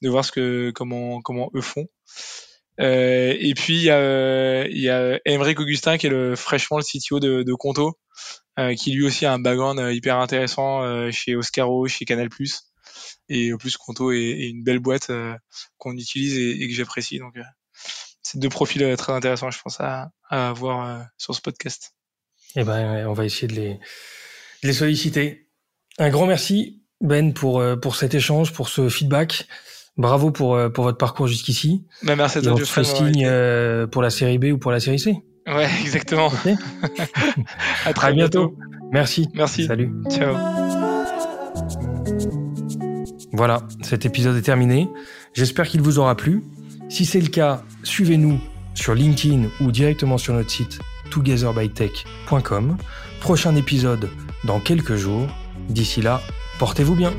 de voir ce que comment comment eux font. Euh, et puis il y a, y a Augustin qui est le fraîchement le CTO de, de Conto, euh, qui lui aussi a un background euh, hyper intéressant euh, chez Oscaro, chez Canal+. Et en plus, Conto est, une belle boîte euh, qu'on utilise et, que j'apprécie. Donc, euh, c'est deux profils euh, très intéressants, je pense, à, à avoir sur ce podcast. Eh ben, on va essayer de les, les solliciter. Un grand merci, Ben, pour, pour cet échange, pour ce feedback. Bravo pour, pour votre parcours jusqu'ici. Ben, merci à toi, On se signe pour la série B ou pour la série C. Ouais, exactement. à très bientôt. Merci. Merci. Salut. Ciao. Voilà, cet épisode est terminé. J'espère qu'il vous aura plu. Si c'est le cas, suivez-nous sur LinkedIn ou directement sur notre site togetherbytech.com. Prochain épisode dans quelques jours. D'ici là, portez-vous bien.